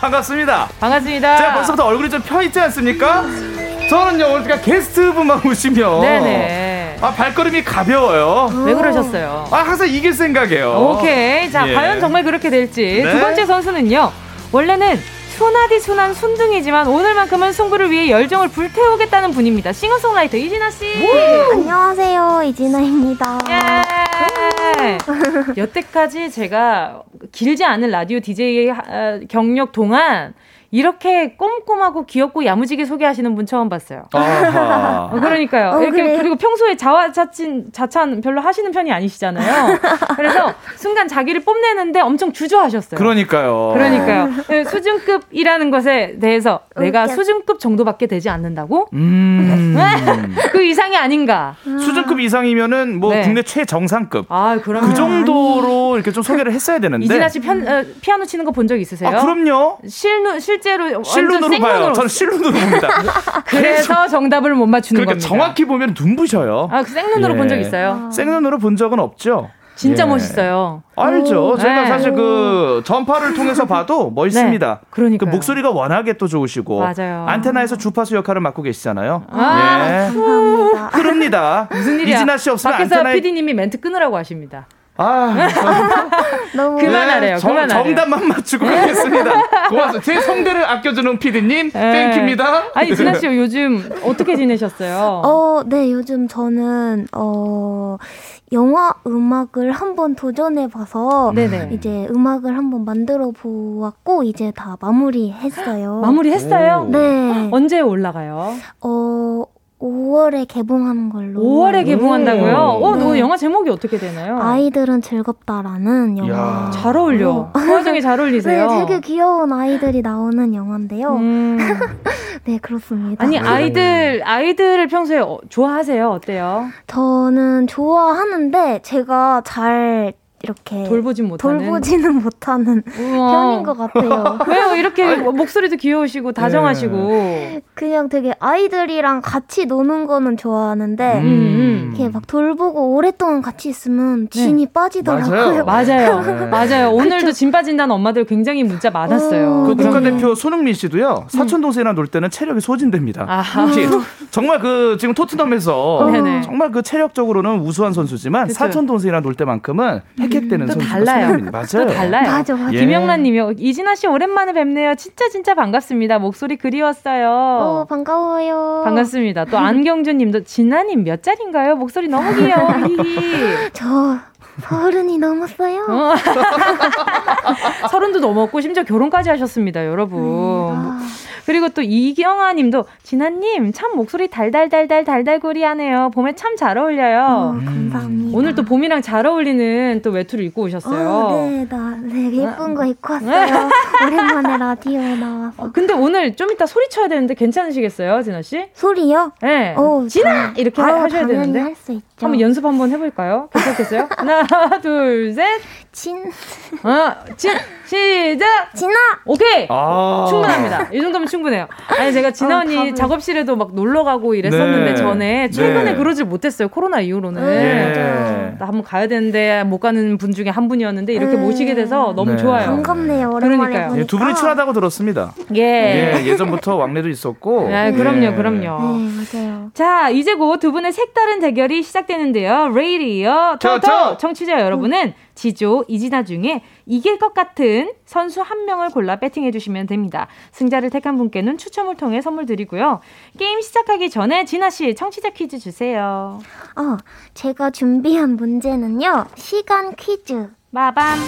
반갑습니다. 반갑습니다. 제가 벌써부터 얼굴이 좀 펴 있지 않습니까? 저는요 오늘 게스트분만 오시면 네네. 아 발걸음이 가벼워요. 왜 그러셨어요? 아 항상 이길 생각이에요. 오케이. 자, 예. 과연 정말 그렇게 될지. 네. 두 번째 선수는요. 원래는 순하디 순한 순둥이지만 오늘만큼은 승부를 위해 열정을 불태우겠다는 분입니다. 싱어송라이터 이진아 씨. 안녕하세요 이진아입니다. 예. 여태까지 제가 길지 않은 라디오 DJ 하- 경력 동안 이렇게 꼼꼼하고 귀엽고 야무지게 소개하시는 분 처음 봤어요. 아하. 어, 그러니까요. 어, 이렇게 그래요? 그리고 평소에 자화자찬 자찬 별로 하시는 편이 아니시잖아요. 그래서 순간 자기를 뽐내는데 엄청 주저하셨어요. 그러니까요. 그러니까요. 네, 수준급이라는 것에 대해서 내가. 수준급 정도밖에 되지 않는다고? 음. 그 이상이 아닌가? 수준급 이상이면은 뭐 네. 국내 최정상급. 아, 그럼 그 정도로 이렇게 좀 소개를 했어야 되는데. 이진아 씨 편, 어, 피아노 치는 거 본 적 있으세요? 아, 그럼요. 실눈 실 제로 완전 실눈으로 봐요. 저는 실눈으로 봅니다. 그래서 정답을 못 맞추는 그러니까 겁니다. 정확히 보면 눈부셔요. 아, 그 생눈으로 예. 본적 있어요. 생눈으로 본 적은 없죠. 진짜 예. 멋있어요. 알죠. 오, 제가 네. 사실 그 전파를 통해서 봐도 멋있습니다. 네, 그러니까요. 그 목소리가 워낙에 또 좋으시고 맞아요. 안테나에서 주파수 역할을 맡고 계시잖아요. 아, 예. 감사합니다. 그럽니다. 무슨 일이야? 이진아 씨 없으면 밖에서 안테나에 PD님이 멘트 끊으라고 하십니다. 아, 너무 그만하래요. 정, 그만하래요. 정답만 맞추고 가겠습니다. 고맙습니다. 제 성대를 아껴주는 피디님, 네. thank you입니다. 아니 진아 씨 요즘 어떻게 지내셨어요? 어, 네, 요즘 저는, 어, 영화 음악을 한번 도전해봐서, 네네. 이제 음악을 한번 만들어 보았고, 이제 다 마무리했어요. 마무리했어요? 네. 언제 올라가요? 어, 5월에 개봉하는 걸로. 5월에 개봉한다고요? 어, 너 네. 영화 제목이 어떻게 되나요? 아이들은 즐겁다라는 영화. 잘 어울려. 그 와중에 잘 어울리세요. 네, 되게 귀여운 아이들이 나오는 영화인데요. 음. 네, 그렇습니다. 아니 아이들 아이들을 평소에 어, 좋아하세요? 어때요? 저는 좋아하는데 제가 잘 이렇게 돌보진 못하는? 돌보지는 못하는 우와. 편인 것 같아요. 왜요? 이렇게 목소리도 귀여우시고 다정하시고. 그냥 되게 아이들이랑 같이 노는 거는 좋아하는데 음. 이렇게 막 돌보고 오랫동안 같이 있으면 진이 빠지더라고요. 맞아요. 네. 맞아요. 오늘도 진 빠진다는 엄마들 굉장히 문자 많았어요. 그 그럼요. 국가대표 손흥민 씨도요 사촌 동생이랑 놀 때는 체력이 소진됩니다. 정말 그 지금 토트넘에서 어. 정말 그 체력적으로는 우수한 선수지만 그쵸. 사촌 동생이랑 놀 때만큼은 헥헥대는 또 선수가 달라요. 맞아요. 또 달라요. 맞아, 맞아. 예. 김영란님이요. 이진아 씨 오랜만에 뵙네요. 진짜 진짜 반갑습니다. 목소리 그리웠어요. 어, 반가워요. 반갑습니다. 또 안경주님도 진아님 몇 살인가요? 목소리 너무 귀여워. 저 서른이 넘었어요. 어. 서른도 넘었고 심지어 결혼까지 하셨습니다, 여러분. 아. 그리고 또 이경아님도 진아님 참 목소리 달달달달 달달구리하네요. 봄에 참 잘 어울려요. 어, 감사합니다. 오늘 또 봄이랑 잘 어울리는 또 외투를 입고 오셨어요. 어, 네, 나 되게 예쁜 거 입고 왔어요. 오랜만에 라디오에 나와서. 근데 오늘 좀 이따 소리 쳐야 되는데 괜찮으시겠어요, 진아 씨? 소리요? 네. 어, 진아 당- 이렇게 아우, 하셔야 되는데. 할 수 있죠. 한번 연습 한번 해볼까요? 괜찮겠어요? 하나, 둘, 셋. 진. 어, 진, 시작. 진아. 오케이. 아. 충분합니다. 이 정도면 충분해요. 아니 제가 진아 어, 언니 답을. 작업실에도 막 놀러 가고 이랬었는데 네. 전에 최근에 네. 그러질 못했어요. 코로나 이후로는. 예. 나 한번 가야 되는데 못 가는 분 중에 한 분이었는데 이렇게 음. 모시게 돼서 너무 네. 좋아요. 반갑네요. 오랜만에 그러니까요. 보니까. 예, 두 분이 친하다고 들었습니다. 예. 예, 예전부터 왕래도 있었고. 네, 그럼요, 예. 그럼요. 네, 맞아요. 자, 이제 곧 두 분의 색다른 대결이 시작되는데요. 레이디어 저, 토토 저. 청취자 여러분은 지조 이진아 중에 이길 것 같은 선수 한 명을 골라 배팅해 주시면 됩니다. 승자를 택한 분께는 추첨을 통해 선물 드리고요. 게임 시작하기 전에 진아 씨 청취자 퀴즈 주세요. 어, 제가 준비한 문제는요. 시간 퀴즈. 마밤.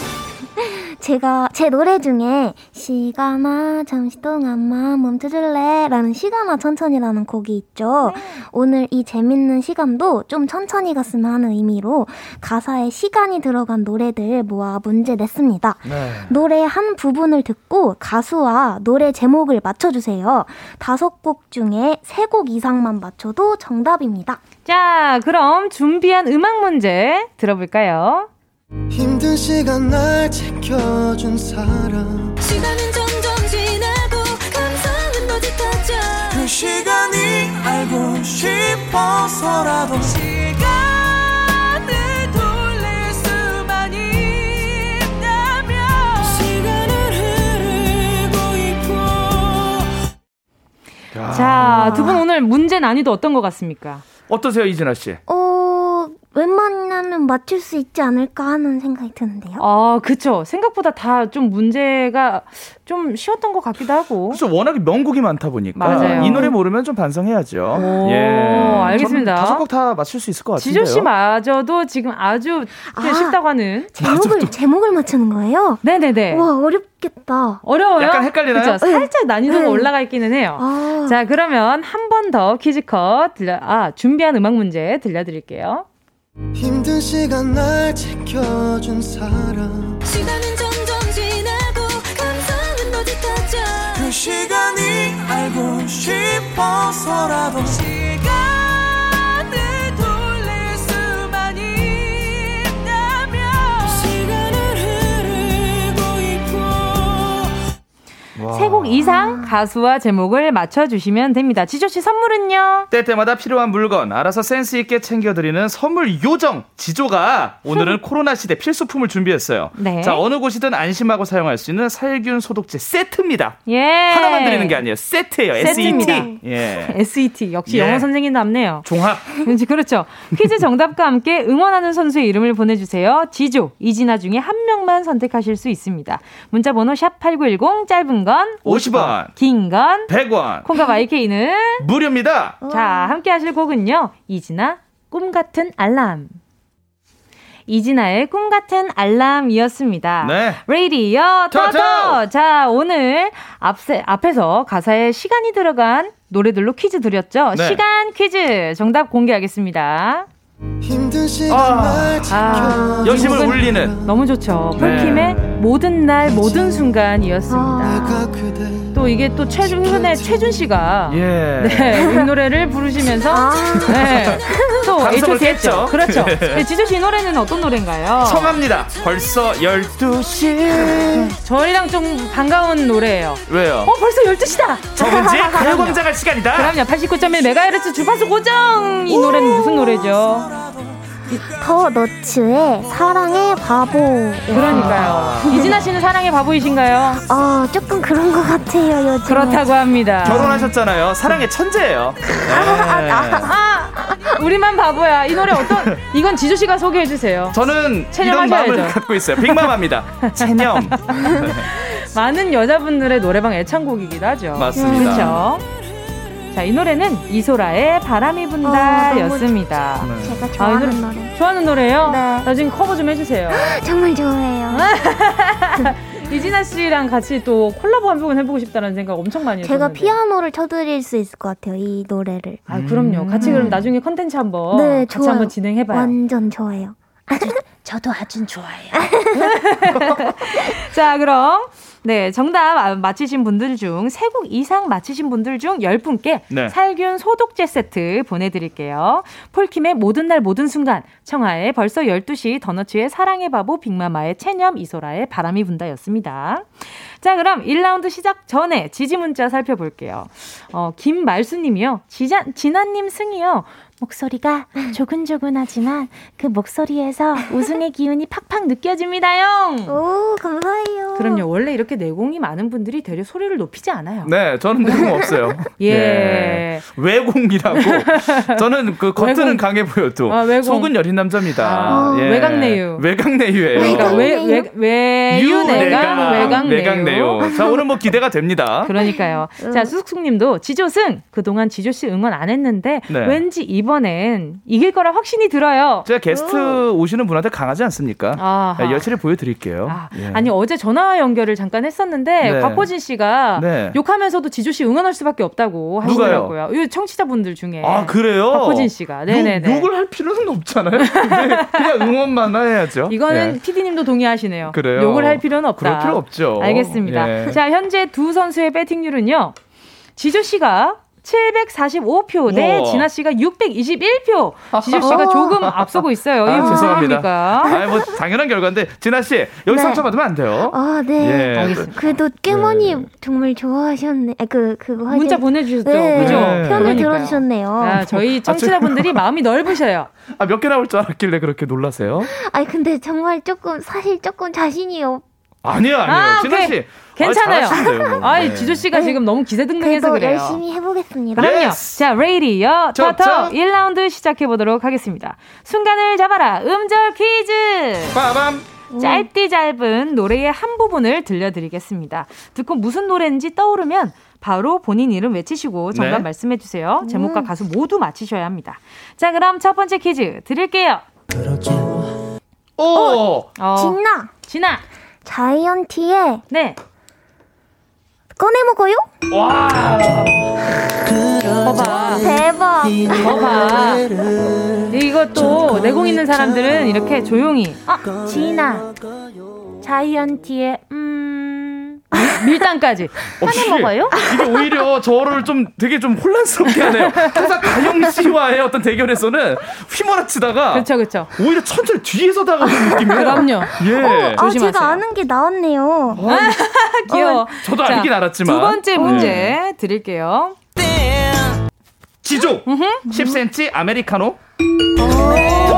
제가 제 노래 중에 시간아 잠시 동안만 멈춰줄래 라는 시간아 천천히라는 곡이 있죠. 오늘 이 재밌는 시간도 좀 천천히 갔으면 하는 의미로 가사에 시간이 들어간 노래들 모아 문제 냈습니다. 네. 노래 한 부분을 듣고 가수와 노래 제목을 맞춰주세요. 다섯 곡 중에 세 곡 이상만 맞춰도 정답입니다. 자, 그럼 준비한 음악 문제 들어볼까요? 힘든 시간 날 지켜준 사람 시간은 점점 지나고 감성은 로짓하죠 그 시간이 알고 싶어서라도 시간을 돌릴 수만 있다면 시간을 흐르고 있고 자, 두 분 오늘 문제 난이도 어떤 것 같습니까? 어떠세요, 이진아 씨? 어, 웬만하면 맞출 수 있지 않을까 하는 생각이 드는데요. 아, 그쵸. 생각보다 다 좀 문제가 좀 쉬웠던 것 같기도 하고. 그래서 워낙에 명곡이 많다 보니까 맞아요. 이 노래 모르면 좀 반성해야죠. 오, 예. 알겠습니다. 다섯 곡 다 맞출 수 있을 것 같은데요. 지조 씨 마저도 지금 아주 아. 쉽다고 하는. 제목을 제목을 맞추는 거예요? 네네네. 와 어렵겠다. 어려워요? 약간 헷갈리나요? 그쵸? 살짝 난이도가 네. 올라가 있기는 해요. 아, 자, 그러면 한 번 더 퀴즈 컷 들려, 아, 준비한 음악 문제 들려드릴게요. 힘든 시간 날 지켜준 사람. 시간은 점점 지나고 감성은 로짓하죠 그 시간이 알고 싶어서라도 세 곡 이상 가수와 제목을 맞춰주시면 됩니다. 지조씨 선물은요? 때때마다 필요한 물건 알아서 센스 있게 챙겨드리는 선물 요정 지조가 오늘은 코로나 시대 필수품을 준비했어요. 네. 자 어느 곳이든 안심하고 사용할 수 있는 살균 소독제 세트입니다. 예. 하나만 드리는 게 아니에요. 세트예요. 세트입니다. SET. 예. SET. 역시 예. 영어 선생님 답네요. 종합. 그렇죠. 퀴즈 정답과 함께 응원하는 선수의 이름을 보내주세요. 지조, 이진아 중에 한 명만 선택하실 수 있습니다. 문자 번호 샵8910, 짧은 건 50원. 긴 건 100원. 콩과 my K는 무료입니다. 자, 함께 하실 곡은요. 이진아, 꿈 같은 알람. 이진아의 꿈 같은 알람이었습니다. 네. 레이디어 터터! 자, 오늘 앞세, 앞에서 가사에 시간이 들어간 노래들로 퀴즈 드렸죠. 네. 시간 퀴즈 정답 공개하겠습니다. 힘든 시간 아. 날 아, 여심을 울리는. 너무 좋죠. 네. 폴킴의 모든 날 모든 순간이었습니다. 그대 또 이게 또 최준의 최준 씨가 예. 네, 이 노래를 부르시면서 네, 또 H.O.T 했죠. 그렇죠. 네. 네, 지조 씨이 노래는 어떤 노래인가요? 청합니다. 벌써 12시. 저희랑 좀 반가운 노래예요. 왜요? 어, 벌써 12시다! 정은지 가요광장 할 시간이다. 그럼요. 89.1MHz 주파수 고정! 이 노래는 무슨 노래죠? 더 너츠의 사랑의 바보. 그러니까요. 이진아 씨는 사랑의 바보이신가요? 어, 조금 그런 것 같아요, 요즘. 그렇다고 합니다. 결혼하셨잖아요. 사랑의 천재예요. 네. 아, 우리만 바보야. 이 노래 어떤, 이건 지조 씨가 소개해 주세요. 저는. 이런 마음을 갖고 있어요. 빅맘합니다. 체념. 많은 여자분들의 노래방 애창곡이기도 하죠. 맞습니다. 그렇죠. 자, 이 노래는 이소라의 바람이 분다 어, 너무 였습니다. 네. 제가 아, 이 좋아하는 노래. 좋아하는 노래요? 네. 나중에 커버 좀 해주세요. 정말 좋아해요. 이진아 씨랑 같이 또 콜라보 한 번은 해보고 싶다는 생각 엄청 많이 했었는데. 제가 피아노를 쳐드릴 수 있을 것 같아요, 이 노래를. 아, 그럼요. 같이 그럼 나중에 컨텐츠 한 번 네, 같이 좋아요. 한번 진행해봐요. 완전 좋아요. 저도 아주 좋아해요. 자, 그럼 네, 정답 아, 맞히신 분들 중세곡 이상 맞히신 분들 중 10분께 네. 살균 소독제 세트 보내드릴게요. 폴킴의 모든 날 모든 순간, 청하의 벌써 12시, 더너츠의 사랑의 바보, 빅마마의 체념, 이소라의 바람이 분다였습니다. 자, 그럼 1라운드 시작 전에 지지 문자 살펴볼게요. 어, 김말수님이요. 지자, 진아님 승이요. 목소리가 조근조근하지만 그 목소리에서 우승의 기운이 팍팍 느껴집니다요. 오, 감사해요. 그럼요. 원래 이렇게 내공이 많은 분들이 되려 소리를 높이지 않아요. 네, 저는 내공 없어요. 예. 네. 외공이라고. 저는 그 겉은 외공. 강해 보여도 아, 외공. 속은 여린 남자입니다. 아, 예. 외강내유. 외강내유예요. 그러니까 외, 외, 외 유 내강, 외강 내유. 외강내유. 자, 오늘 뭐 기대가 됩니다. 그러니까요. 자, 수숙숙님도 지조승 그동안 지조 씨 응원 안 했는데 네. 왠지 이 번엔 이길 거라 확신이 들어요. 제가 게스트 오시는 분한테 강하지 않습니까? 아하. 네, 열차를 보여드릴게요. 아, 예. 아니 어제 전화 연결을 잠깐 했었는데 네. 곽호진 씨가 네. 욕하면서도 지조 씨 응원할 수밖에 없다고 하시더라고요. 이 청취자분들 중에 아 그래요? 곽호진 씨가 네네네. 욕, 을할 필요는 없잖아요. 네, 그냥 응원만 해야죠. 이거는 예. PD님도 동의하시네요. 그래요? 욕을 할 필요는 없다. 그럴 필요 없죠. 알겠습니다. 예. 자, 현재 두 선수의 배팅률은요. 지조 씨가 745표 대 우와. 진아 씨가 621표. 지조 씨가 조금 앞서고 있어요. 아, 무슨 죄송합니다. 아, 뭐 당연한 결과인데 진아 씨 여기 네. 상처 받으면 안 돼요. 아, 네. 예. 알겠습니다. 그래도 깨머니 정말 좋아하셨네. 아, 그, 그거 하긴- 문자 보내주셨죠. 네. 그죠? 네. 편을. 들어주셨네요. 아, 저희 청취자분들이 마음이 넓으셔요. 아, 몇 개 나올 줄 알았길래 그렇게 놀라세요? 아니, 근데 정말 조금, 사실 조금 자신이 없, 아니요, 아니에요. 아, 진아. 씨. 괜찮아요. 아. 뭐. 아이, 네. 지조 씨가 지금 너무 기세등등해서 그래요. 열심히 해보겠습니다. 네. 그럼요. 자, 레이디어 저, 터터 저. 1라운드 시작해 보도록 하겠습니다. 순간을 잡아라. 음절 퀴즈. 빠밤. 짧디 짧은 노래의 한 부분을 들려드리겠습니다. 듣고 무슨 노래인지 떠오르면 바로 본인 이름 외치시고 정답 네. 말씀해 주세요. 제목과 가수 모두 맞히셔야 합니다. 자, 그럼 첫 번째 퀴즈 드릴게요. 오. 어, 진나! 진아. 자이언티의 네. 꺼내 먹어요? 와. 거봐. 대박! 거봐. 이것도 내공 있는 사람들은 이렇게 조용히. 아, 진아. 자이언티의, 음. 밀당까지. 어, 하나 이게- 먹어요? 이게 오히려 저를 좀 되게 좀 혼란스럽게 하네요. 항상 가영 씨와의 어떤 대결에서는 휘몰아치다가 그렇죠, 그렇죠. 오히려 천천히 뒤에서 다가오는 느낌이에요. 그럼요. 예. 아, 제가 아는 게 나왔네요. 귀여워. 저도 자, 알긴 알았지만. 두 번째 어. 문제 드릴게요. 지조 10cm 아메리카노.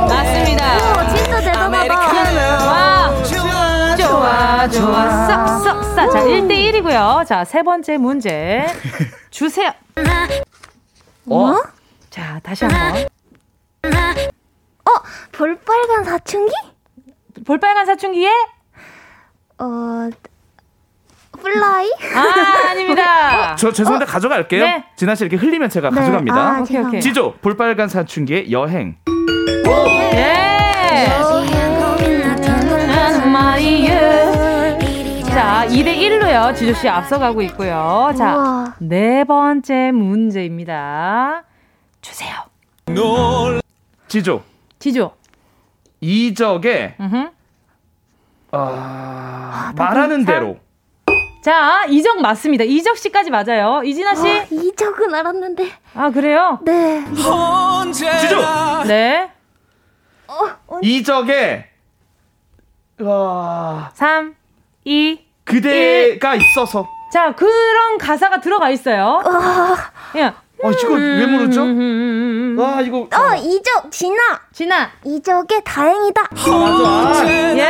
맞습니다. 진짜 대단하다. 와, 좋아, 좋아, 싹, 싹, 싹. 자, 1대1이고요. 자, 세 번째 문제 주세요. 어? 자, 다시 한 번. 어, 볼빨간 사춘기? 볼빨간 사춘기에? 어, fly? 아, 아닙니다. 저 죄송한데 가져갈게요. 네. 진아 씨 이렇게 흘리면 제가 네. 가져갑니다. 아, 오케이, 오케이. 지조 볼빨간 사춘기의 여행. 자, 2대1로요. 지조씨 앞서가고 있고요. 자, 우와. 네 번째 문제입니다. 주세요. 지조 지조. 이적의 음흠. 아, 말하는 대로. 자, 이적 맞습니다. 이적 씨까지 맞아요. 이진아 씨? 아, 이적은 알았는데. 아, 그래요? 네. 지조 네. 이적의 와 3, 2. 그대가 있어서. 자, 그런 가사가 들어가 있어요. 야. 아 이거 왜 모르죠? 음, 아 이거 어, 이적, 진아. 진아. 이적의 다행이다. 맞아. 예.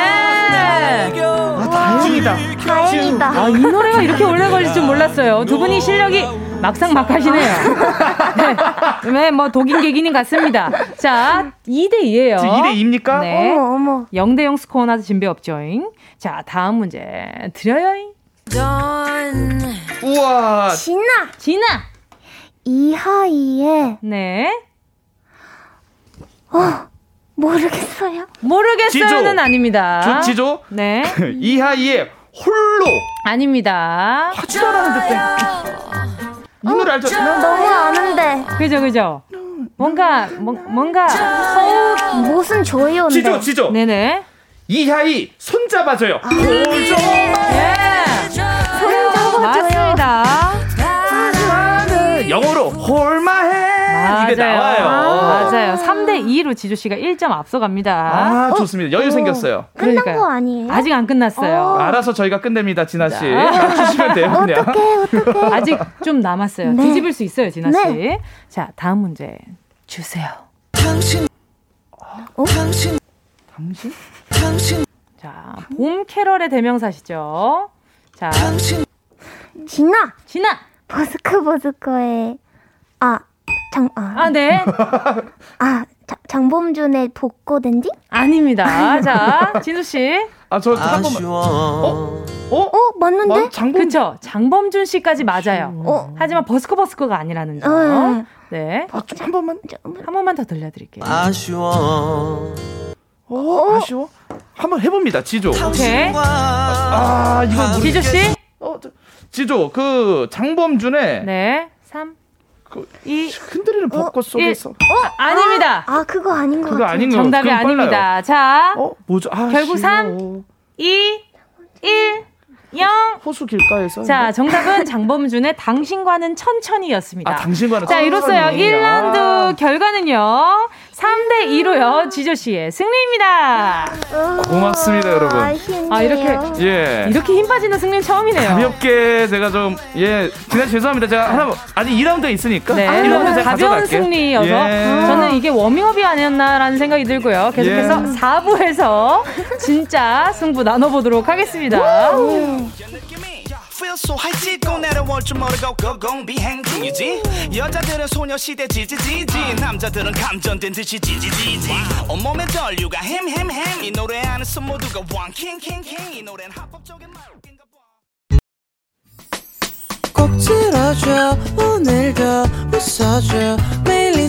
아 다행이다. 다행이다. 아, 이 노래가 이렇게 오래 걸릴 줄 몰랐어요. 두 분이 실력이 막상 막 하시네요. 네. 네, 뭐 독인 개기님 같습니다. 자, 2대 2예요. 2대 2입니까? 네. 어머, 어머. 0대 0 스코어 나서 진배 없죠잉. 자, 다음 문제 드려요잉. 우와. 진아. 진아. 이하이의, 네. 어, 모르겠어요. 모르겠어요는 지조. 아닙니다. 저 지조 네. 이하이의 홀로 아닙니다. 하지도 않았는데 이 노래 알죠? 너무 아는데. 그죠, 그죠. 뭔가, 뭐, 뭔가. 무슨 조이온데. 지조 지조 네네. 이하이 손잡아줘요. 예. 손잡아줘요. 맞습니다. 영어로 홀마해 이게. 맞아요. 3대 2로 지조 씨가 1점 앞서갑니다. 아 좋습니다. 여유 생겼어요. 끝난 그러니까요. 거 아니에요? 아직 안 끝났어요. 알아서 저희가 끝냅니다, 진아 씨. 맞추시면 돼요, 그냥. 어떡해, 어떡해. 아직 좀 남았어요. 네. 뒤집을 수 있어요, 진아 씨. 네. 자, 다음 문제 주세요. 어? 당신? 자, 봄 캐럴의 대명사시죠. 자, 진아. 진아. 버스커 버스커의, 아, 장, 아, 아, 네. 아, 자, 장범준의 복고된지? 아닙니다. 자, 진우 씨. 아, 저한 번만. 어? 어? 어, 맞는데? 마- 장범 그쵸. 장범준 씨까지 맞아요. 어. 하지만 버스커 버스커가 아니라는 점. 어. 네. 아, 좀 한 번만. 한 번만 더 들려드릴게요. 아쉬워 어, 아쉬워. 한번 해봅니다, 지조. 오케이. 아, 이거 모르 지조 씨. 어, 저- 지조, 그, 장범준의 네. 3, 그 2, 흔들리는 벚꽃 속에서. 아, 아닙니다. 아, 그거 아닌 것 그거 같아요. 아닌 거 정답이 빨라요. 아닙니다. 자, 어, 뭐죠? 아, 결국 아쉬워. 삼. 2, 1, 0. 호수 길가에서. 자, 정답은 장범준의 당신과는 천천히였습니다. 아, 당신과는 자, 이로써요. 천천히. 1라운드 아. 결과는요. 3대 2로요. 지조 씨의 승리입니다. 고맙습니다, 여러분. 아쉽네요. 아, 이렇게 예. 이렇게 힘 빠지는 승리는 처음이네요. 가볍게 제가 좀, 예, 지난 죄송합니다. 제가 하나, 아직 2라운드에 있으니까. 네, 1라운드 제가 가벼운 가져갈게요. 승리여서 예. 저는 이게 워밍업이 아니었나라는 생각이 들고요. 계속해서 예. 4부에서 진짜 승부 나눠 보도록 하겠습니다. High 찢고 내려올 줄 모르고 고공 비행 중이지? 여자들은 소녀시대 지지지지 남자들은 감전된 듯이 지지지지. 온몸에 전류가 햄햄햄 이 노래 안에 숨 모두가 왕킹킹킹 이 노래는 합법적인 말 꼭 들어줘 오늘도 웃어줘. 매일 일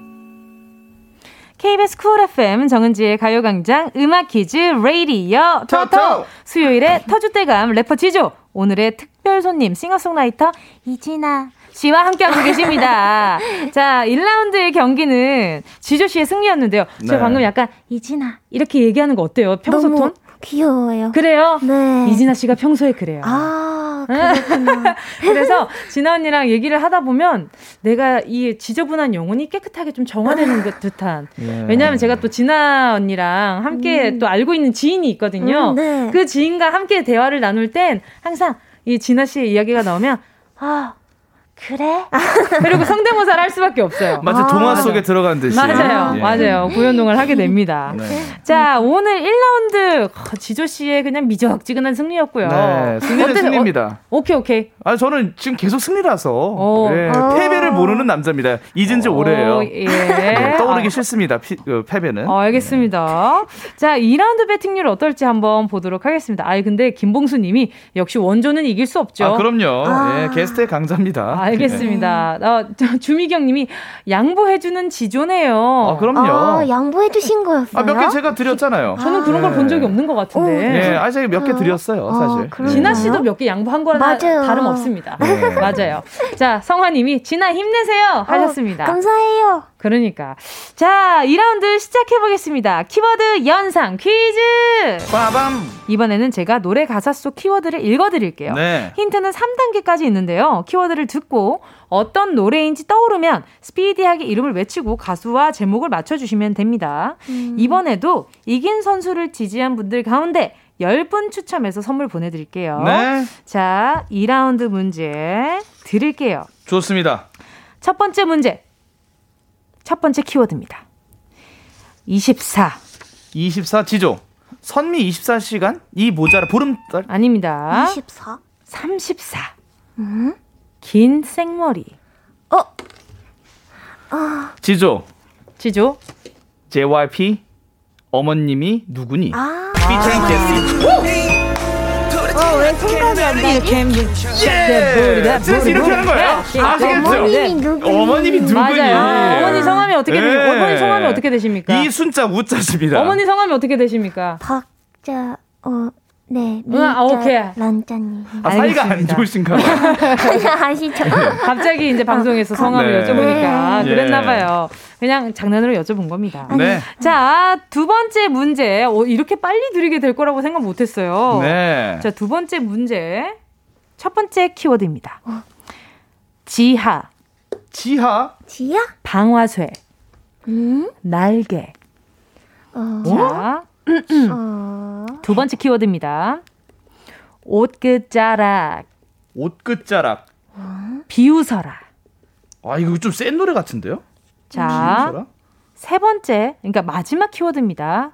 KBS 쿨 FM 정은지의 가요광장 음악 퀴즈 레이디어 토토 수요일에 터줏대감 래퍼 지조 오늘의 특별 손님 싱어송라이터 이진아 씨와 함께하고 계십니다. 자, 1라운드의 경기는 지조 씨의 승리였는데요. 제가 네. 방금 약간 이진아 이렇게 얘기하는 거 어때요? 평소 너무 톤? 귀여워요. 그래요? 네. 이진아 씨가 평소에 그래요. 아, 그렇구나. 그래서 진아 언니랑 얘기를 하다 보면 내가 이 지저분한 영혼이 깨끗하게 좀 정화되는 듯- 듯한. 예. 왜냐하면 제가 또 진아 언니랑 함께 또 알고 있는 지인이 있거든요. 음, 네. 그 지인과 함께 대화를 나눌 땐 항상 이 진아 씨의 이야기가 나오면 아 그래? 그리고 성대모사를 할 수밖에 없어요. 마치 동화 속에 들어간 듯이. 맞아요, 예. 맞아요. 구연동을 하게 됩니다. 네. 자, 오늘 1라운드 지조 씨의 그냥 미적지근한 승리였고요. 네, 승리는 어때- 승리입니다. 어, 오케이, 오케이. 아 저는 지금 계속 승리라서 오. 예, 어. 패배를 모르는 남자입니다. 잊은 지 오 래예요. 오, 예. 네, 떠오르기 싫습니다. 피- 그 패배는. 어, 알겠습니다. 자, 2라운드 배팅률 어떨지 한번 보도록 하겠습니다. 아이, 근데 김봉수 님이 역시 원조는 이길 수 없죠. 아 그럼요. 예, 게스트의 강자입니다. 알겠습니다. 어, 저, 주미경 님이 양보해주는 지조네요. 아, 그럼요. 아, 양보해주신 거였어요? 아, 몇 개 제가 드렸잖아요. 저는 그런 걸 본 적이 없는 것 같은데. 예, 아 제가 몇 개 드렸어요, 사실. 예. 진아 씨도 몇 개 양보한 맞아요. 다름 없습니다. 네. 맞아요. 자, 성화 님이 진아 힘내세요 하셨습니다. 어, 감사해요. 그러니까. 자, 2라운드 시작해보겠습니다. 키워드 연상 퀴즈! 빠밤! 이번에는 제가 노래 가사 속 키워드를 읽어드릴게요. 네. 힌트는 3단계까지 있는데요. 키워드를 듣고 어떤 노래인지 떠오르면 스피디하게 이름을 외치고 가수와 제목을 맞춰주시면 됩니다. 이번에도 이긴 선수를 지지한 분들 가운데 10분 추첨해서 선물 보내드릴게요. 네. 자, 2라운드 문제 드릴게요. 좋습니다. 첫 번째 문제. 첫 번째 키워드입니다. 24. 24 지조. 선미 24시간? 이 모자라 보름달? 아닙니다. 24? 34. 음? 긴 생머리. 아, 지조. 지조. JYP 어머님이 누구니? 아. 피처링 제시. 어, 왜 생각이 안 나지? 예. 센스 이렇게 하는 거예요. 아시겠죠? 어머님이 누구니? 어머님이 누구니? 맞아요. 어머니 성함이 어떻게 예. 되십니까? 어머니 성함이 어떻게 되십니까? 이 순자 우자십니다. 어머니 성함이 어떻게 되십니까? 박자, 어, 네. 응, 아, 오케이. 란짜님. 아, 사이가 안 좋으신가 봐요. 아시죠? 갑자기 이제 방송에서 성함을 네. 여쭤보니까 예. 그랬나 봐요. 그냥 장난으로 여쭤본 겁니다. 네. 자, 두 번째 문제. 어, 이렇게 빨리 드리게 될 거라고 생각 못 했어요. 네. 자, 두 번째 문제. 첫 번째 키워드입니다. 지하, 지하? 지야? 방화쇠, 음? 날개. 어. 자, 어. 두 번째 키워드입니다. 옷끝자락, 옷끝자락. 비웃어라. 아, 이거 좀 센 노래 같은데요? 자, 비웃어라? 세 번째, 그러니까 마지막 키워드입니다.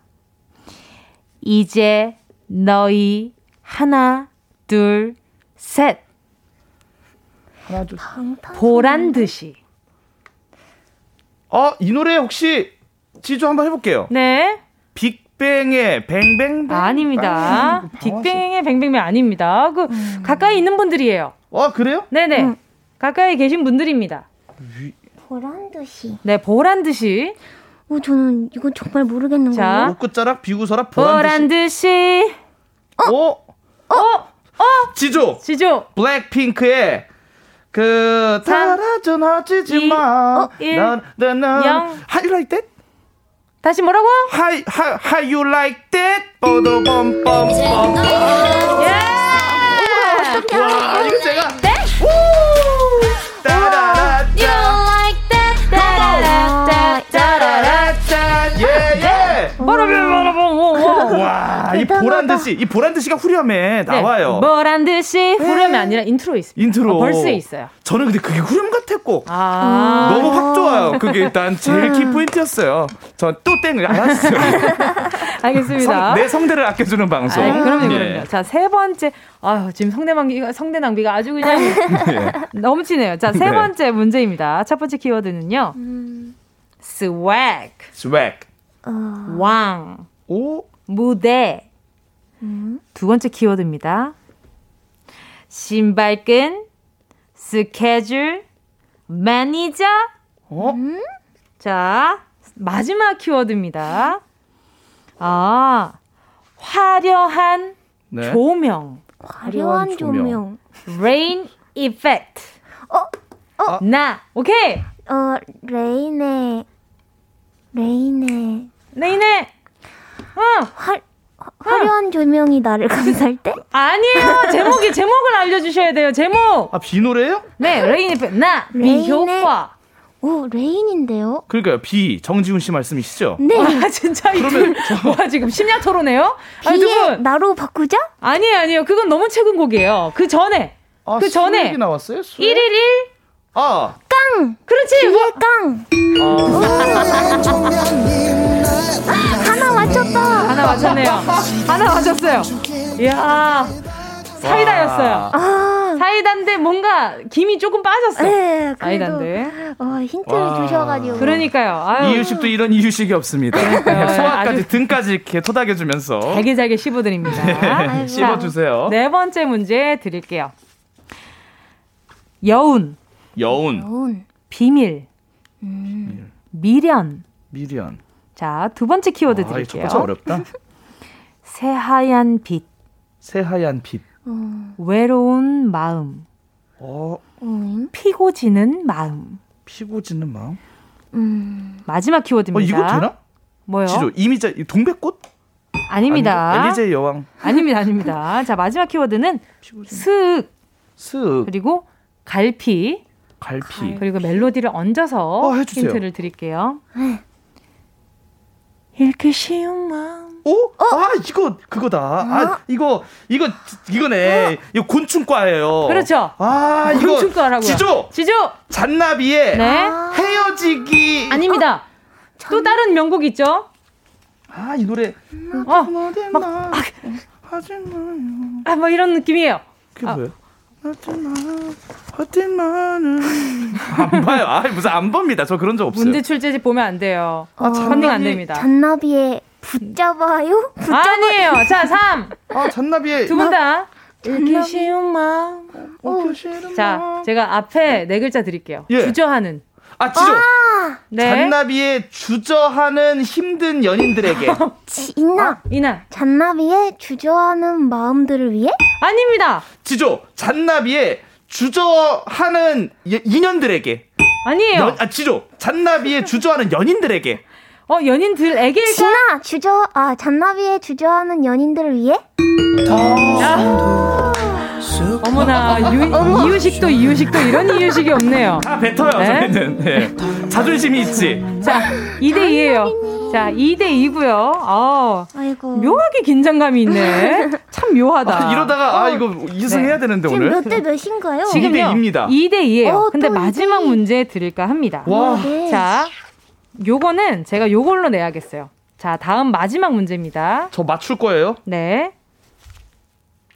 이제 너희 하나, 둘, 셋. 하나, 둘. 보란 듯이. 어, 이 노래 혹시 지조 한번 해볼게요. 네. 빅뱅의 뱅뱅뱅? 아닙니다. 빅뱅의 뱅뱅뱅 아닙니다. 그 가까이 있는 분들이에요. 아, 그래요? 네네. 가까이 계신 분들입니다. 보란 듯이. 네, 보란 듯이. 어, 저는 이거 정말 모르겠는 자. 거예요. 옷끝자락, 비구서라, 보란 듯이. 듯이. 어? 어? 지조. 지조. 블랙핑크의 그 삼, 사라져 놔지지 이, 마. 어, like that? 다시 뭐라고? How, how, how you like that? 뽀도범범범. 예! 와, 이거 제가. 네? 따라 와, 이 보란 듯이, 이 보란 듯이가 후렴에 나와요. 뭐란 듯이 후렴이 아니라 intro에 있습니다. 인트로. 어, verse에 있어요. 저는 근데 그게 후렴 같았고. 아. 너무 확 좋아요. 그게 일단 제일 키 포인트였어요. 전 또 땡을 알았어요. 알겠습니다. 성- 내 성대를 아껴주는 방송. 아이, 그럼요, 예. 그럼요. 자, 세 번째. 아유, 지금 성대 낭비가, 성대 낭비가 아주 그냥 예. 넘치네요. 자, 세 네. 번째 문제입니다. 첫 번째 키워드는요. swag, swag. 왕, 오, 무대. 두 번째 키워드입니다. 신발끈, 스케줄, 매니저. 어? 자, 마지막 키워드입니다. 아, 화려한 네. 조명. 화려한 조명. rain effect. 어? 어? 나. 오케이. 어, Rain의, Rain의. 네네. 응. 화, 화려한 조명이 나를 감쌀 때? 아니에요. 제목이 제목을 알려주셔야 돼요. 제목. 아, 비 노래예요? 네, Rain effect. 나. Rain의- 비효과. 오, Rain인데요? 그러니까요. 비 정지훈 씨 말씀이시죠? 네. 아, 진짜 이 둘. 와, 지금 심야 토론해요? 아니, 비의. 나로 바꾸자? 아니에요, 아니에요. 그건 너무 최근 곡이에요. 그 전에. 아, 그 전에. 나왔어요? 수액? 1일 1? 아, 깡! 그렇지. 비의 뭐- 깡! 하나 맞췄다! 하나 맞췄네요. 하나 맞췄어요. 이야. 사이다였어요. 아, 사이다인데 뭔가 김이 조금 빠졌어. 네, 사이다인데. 어, 힌트를 와. 주셔가지고. 그러니까요. 아유, 이유식도 이런 이유식이 없습니다. 그러니까요. 소화까지 등까지 이렇게 토닥여주면서 잘게 잘게 씹어드립니다. 네, 씹어주세요. 네 번째 문제 드릴게요. 여운, 여운, 여운. 비밀, 음. 미련. 미련. 자, 두 번째 키워드 아, 드릴게요. 번째 어렵다. 새하얀 빛, 새하얀 빛. 어, 외로운 마음, 어, 음, 피고 지는 마음. 피고 지는 마음. 음. 마지막 어, 키워드입니다. 이거 되나? 뭐요? 지조 이미자 이 동백꽃? 아닙니다. 엘리제 여왕. 아닙니다, 아닙니다. 자, 마지막 키워드는 스윽, 스 그리고 갈피, 갈피. 그리고 멜로디를 얹어서 어. 힌트를 드릴게요. 네. 읽기 쉬운 마음. 오? 아 이거 그거다. 아 이거 이거 이거네. 이거 곤충과예요. 그렇죠. 아 이거 곤충과라고요. 지조 지조! 잔나비의 네. 헤어지기. 아닙니다. 또 다른 명곡 있죠? 아 이 노래. 어, 막 아. 아, 뭐 이런 느낌이에요. 그게 아. 뭐예요? 하지 마. 하지 마는. 안 봐요. 아 무슨 안 봅니다. 저 그런 적 없어요. 문제 출제집 보면 안 돼요. 어, 컨닝 안 됩니다. 잔나비의 붙잡아요? 붙잡아. 아니에요. 자, 3. 아 잔나비의 두분 다. 읽기 잔나비. 쉬운 마음. 어, 자. 제가 앞에 네 글자 드릴게요. 예. 주저하는. 아 지조. 네. 잔나비의 주저하는 힘든 연인들에게. 진나. 이나. 잔나비의 주저하는 마음들을 위해? 아닙니다. 지조. 잔나비의 주저하는 예- 인연들에게. 아니에요. 연- 아 지조. 잔나비의 주저하는 연인들에게. 어, 연인들에게. 진아 주저 아 잔나비의 주저하는 연인들을 위해? 어머나, 유, 이유식도 이유식도 이런 이유식이 없네요. 다 뱉어요 네? 저희는. 네. 자존심이 있지. 자, 2대2에요. 자, 2대2고요. 어, 아이고. 묘하게 긴장감이 있네. 참 묘하다. 아, 이러다가 아 이거 이승해야 네. 되는데 지금 오늘. 몇대 몇인가요? 지금요. 2대2입니다. 2대2예요. 어, 근데 또 마지막 2대2. 문제 드릴까 합니다. 와. 네. 자, 요거는 제가 요걸로 내야겠어요. 자, 다음 마지막 문제입니다. 저 맞출 거예요. 네.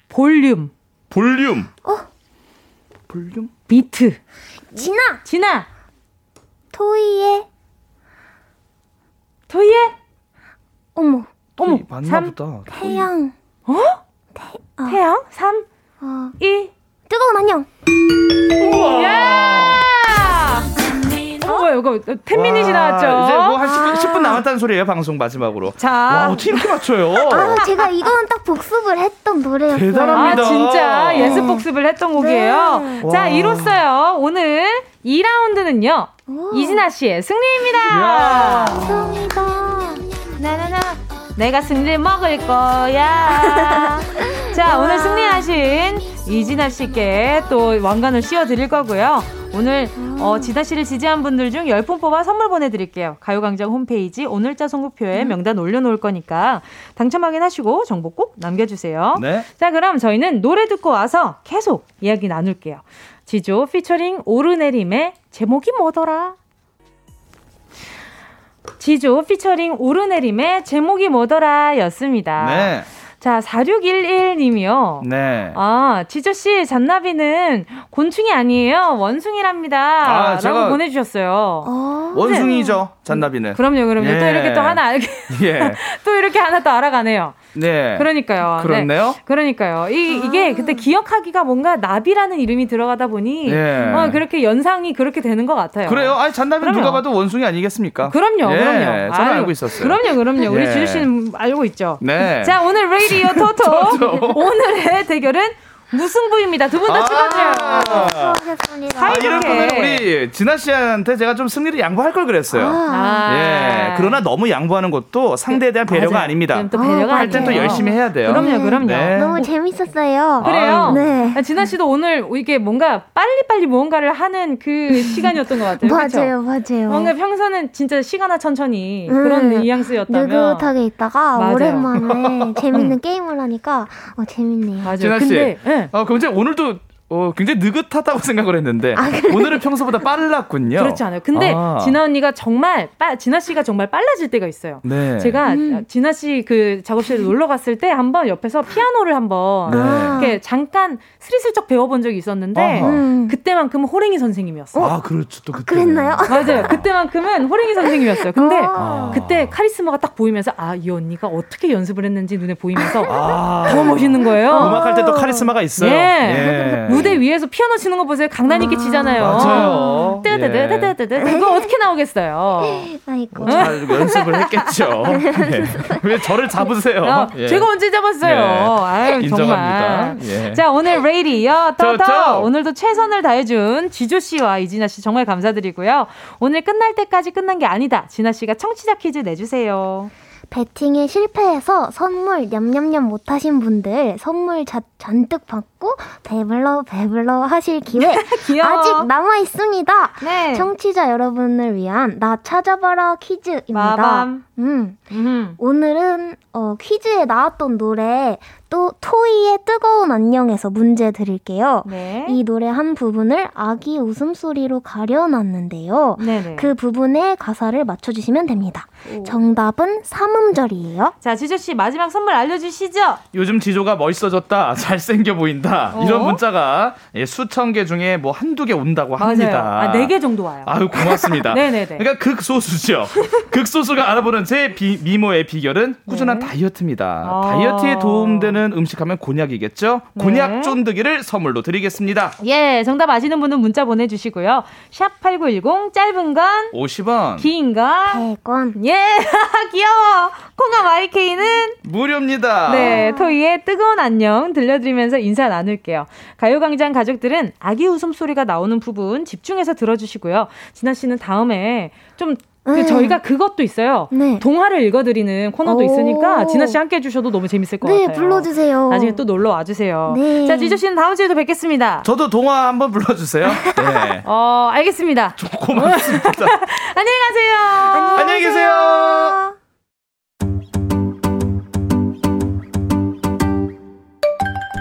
볼륨, 볼륨. 어? 볼륨? 비트. 진아 진아, 토이의 토이의 어머 어머, 이 맞나 삼, 보다. 태양 어? 태양? 3, 어 2, 뜨거운 안녕 야! 어, 이거 10미닛이 와, 나왔죠? 이제 뭐 한 10분, 10분 남았다는 소리예요, 방송 마지막으로. 자. 와, 어떻게 이렇게 맞춰요? 아 제가 이거는 딱 복습을 했던 노래였어요 대단합니다. 아, 진짜 예습 복습을 했던 곡이에요. 네. 자, 와. 이로써요. 오늘 2라운드는요. 오. 이진아 씨의 승리입니다. 야. 감사합니다 나나나 내가 승리를 먹을 거야. 자, 오늘 승리하신 이진아 씨께 또 왕관을 씌워 드릴 거고요. 오늘 어, 지다 씨를 지지한 분들 중 10분 뽑아 선물 보내드릴게요. 가요광장 홈페이지 오늘자 선곡표에 명단 올려놓을 거니까 당첨 확인하시고 정보 꼭 남겨주세요. 네. 자, 그럼 저희는 노래 듣고 와서 계속 이야기 나눌게요. 지조 피처링 오르내림의 제목이 뭐더라? 지조 피처링 오르내림의 제목이 뭐더라 였습니다. 네. 자, 4611님이요. 네. 아, 지조씨, 잔나비는 곤충이 아니에요. 원숭이랍니다. 아, 제가- 라고 보내주셨어요. 어 원숭이죠, 잔나비는. 그럼요, 그럼요. 또 예. 이렇게 또 하나 알게, 예. 또 이렇게 하나 또 알아가네요. 네. 그러니까요. 그렇네요. 네. 그러니까요. 이, 이게 그때 기억하기가 뭔가 나비라는 이름이 들어가다 보니 네. 어, 그렇게 연상이 그렇게 되는 것 같아요. 그래요? 아니 잔나비. 누가 봐도 원숭이 아니겠습니까? 그럼요, 예, 그럼요. 저는 아유, 알고 있었어요. 그럼요, 그럼요. 우리 예. 지주 씨는 알고 있죠. 네. 자, 오늘 레이디오 토토. 토토. 오늘의 대결은 무승부입니다. 두 분다 축하드려요. 수고하셨습니다. 아, 이럴. 거면 우리 진아 씨한테 제가 좀 승리를 양보할 걸 그랬어요. 아. 예. 그러나 너무 양보하는 것도 상대에 대한 배려가 맞아요. 아닙니다. 또 배려가 할 땐 또. 열심히 해야 돼요. 그럼요, 그럼요. 네. 너무 재밌었어요. 그래요. 네. 아, 진아 씨도 오늘 이게 뭔가 빨리빨리 무언가를 하는 그 시간이었던 것 같아요. 맞아요, 맞아요. 뭔가 평소는 진짜 시간아 천천히 음, 그런 뉘앙스였다면 느긋하게 있다가 맞아요. 오랜만에 재밌는 게임을 하니까 어, 재밌네요. 맞아요. 진아 씨, 근데 예. 어, 굉장히 오늘도 어, 굉장히 느긋하다고 생각을 했는데 오늘은 평소보다 빨랐군요. 그렇지 않아요. 근데 아. 진아 언니가 정말 빠, 진아 씨가 정말 빨라질 때가 있어요. 네. 제가 음. 진아 씨 그 작업실에 놀러 갔을 때 한번 옆에서 피아노를 한번 네. 이렇게 잠깐 스리슬쩍 배워본 적이 있었는데. 음. 그때만큼은 호랭이 선생님이었어요. 아, 그렇죠. 또 그때. 그랬나요? 맞아요. 그때만큼은 호랭이 선생님이었어요. 근데 아. 그때 카리스마가 딱 보이면서 아, 이 언니가 어떻게 연습을 했는지 눈에 보이면서 아. 더 멋있는 거예요. 음악할 때 또 카리스마가 있어요. 예. 예. 무대 위에서 피아노 치는 거 보세요. 강단 있게 치잖아요. 맞아요. 예. 뜨뜨뜨뜨뜨뜨 그거 어떻게 나오겠어요? 아이고. 잘 연습을 했겠죠. 예. 왜 저를 잡으세요? 어, 예. 제가 언제 잡았어요? 예. 아유, 인정합니다. 정말. 예. 자, 오늘 레이디요. 터터. 오늘도 최선을 다해준 지조 씨와 이진아 씨 정말 감사드리고요. 오늘 끝날 때까지 끝난 게 아니다. 진아 씨가 청취자 퀴즈 내주세요. 배팅에 실패해서 선물 냠냠냠 못하신 분들 선물 자, 잔뜩 받고 배불러 배불러 하실 기회 귀여워. 아직 남아 있습니다. 네. 청취자 여러분을 위한 나 찾아봐라 퀴즈입니다. 마밤. 음. 음. 오늘은 어, 퀴즈에 나왔던 노래 또 토이의 뜨거운 안녕에서 문제 드릴게요. 네. 이 노래 한 부분을 아기 웃음소리로 가려놨는데요. 네네. 그 부분의 가사를 맞춰주시면 됩니다. 정답은 삼음절이에요. 자, 지조 씨 마지막 선물 알려주시죠. 요즘 지조가 멋있어졌다. 잘생겨 보인다. 이런 어? 문자가 예, 수천 개 중에 뭐 한두 개 온다고 합니다. 맞아요. 아, 네개 정도 와요. 아유, 고맙습니다. 네네네. 그러니까 극소수죠. 극소수가 알아보는 제 비- 미모의 비결은 꾸준한 다이어트입니다. 네. 아. 다이어트에 도움되는 음식하면 곤약이겠죠? 곤약 네. 쫀득이를 선물로 드리겠습니다. 예, 정답 아시는 분은 문자 보내주시고요. 샵 8910, 짧은 건, 50원. 긴 건, 100원. 예, 귀여워. 콩과 마이케이는 무료입니다. 네, 토이의 뜨거운 안녕 들려드리면서 인사 나 눌게요. 가요광장 가족들은 아기 웃음소리가 나오는 부분 집중해서 들어주시고요. 진아 씨는 다음에 좀 그 네. 저희가 그것도 있어요. 네. 동화를 읽어드리는 코너도 오. 있으니까 진아 씨 함께 해주셔도 너무 재밌을 것 네, 같아요. 불러주세요. 나중에 또 놀러 와주세요. 네. 자, 지조 씨는 다음 주에도 뵙겠습니다. 저도 동화 한번 불러주세요. 네. 어, 알겠습니다. 고맙습니다. 안녕히 가세요. 안녕히 계세요.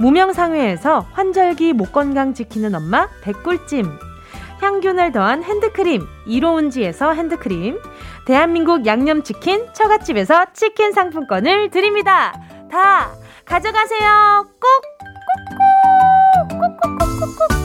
무명상회에서 환절기 목 건강 지키는 엄마 백꿀찜. 향균을 더한 핸드크림 이로운지에서 핸드크림. 대한민국 양념치킨 처갓집에서 치킨 상품권을 드립니다. 다 가져가세요. 꼭 꼭꼭 꼭꼭꼭꼭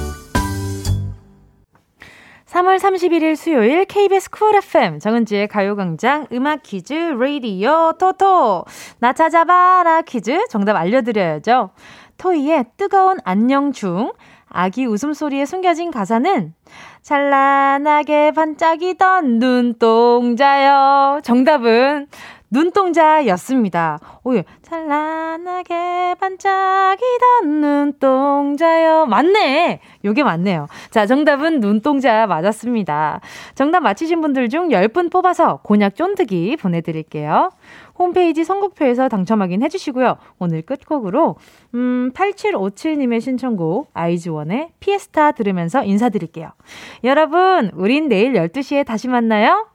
3월 31일 수요일 KBS Cool FM 정은지의 가요광장 음악 퀴즈 레이디오 토토. 나 찾아봐라 퀴즈 정답 알려드려야죠. 토이의 뜨거운 안녕 중 아기 웃음소리에 숨겨진 가사는 찬란하게 반짝이던 눈동자요. 정답은 눈동자였습니다. 오, 예. 찬란하게 반짝이던 눈동자요. 맞네. 요게 맞네요. 자, 정답은 눈동자 맞았습니다. 정답 맞히신 분들 중 10분 뽑아서 곤약 쫀득이 보내드릴게요. 홈페이지 선곡표에서 당첨 확인 해 주시고요. 오늘 끝곡으로 음 8757님의 신청곡 아이즈원의 피에스타 들으면서 인사드릴게요. 여러분, 우린 내일 12시에 다시 만나요.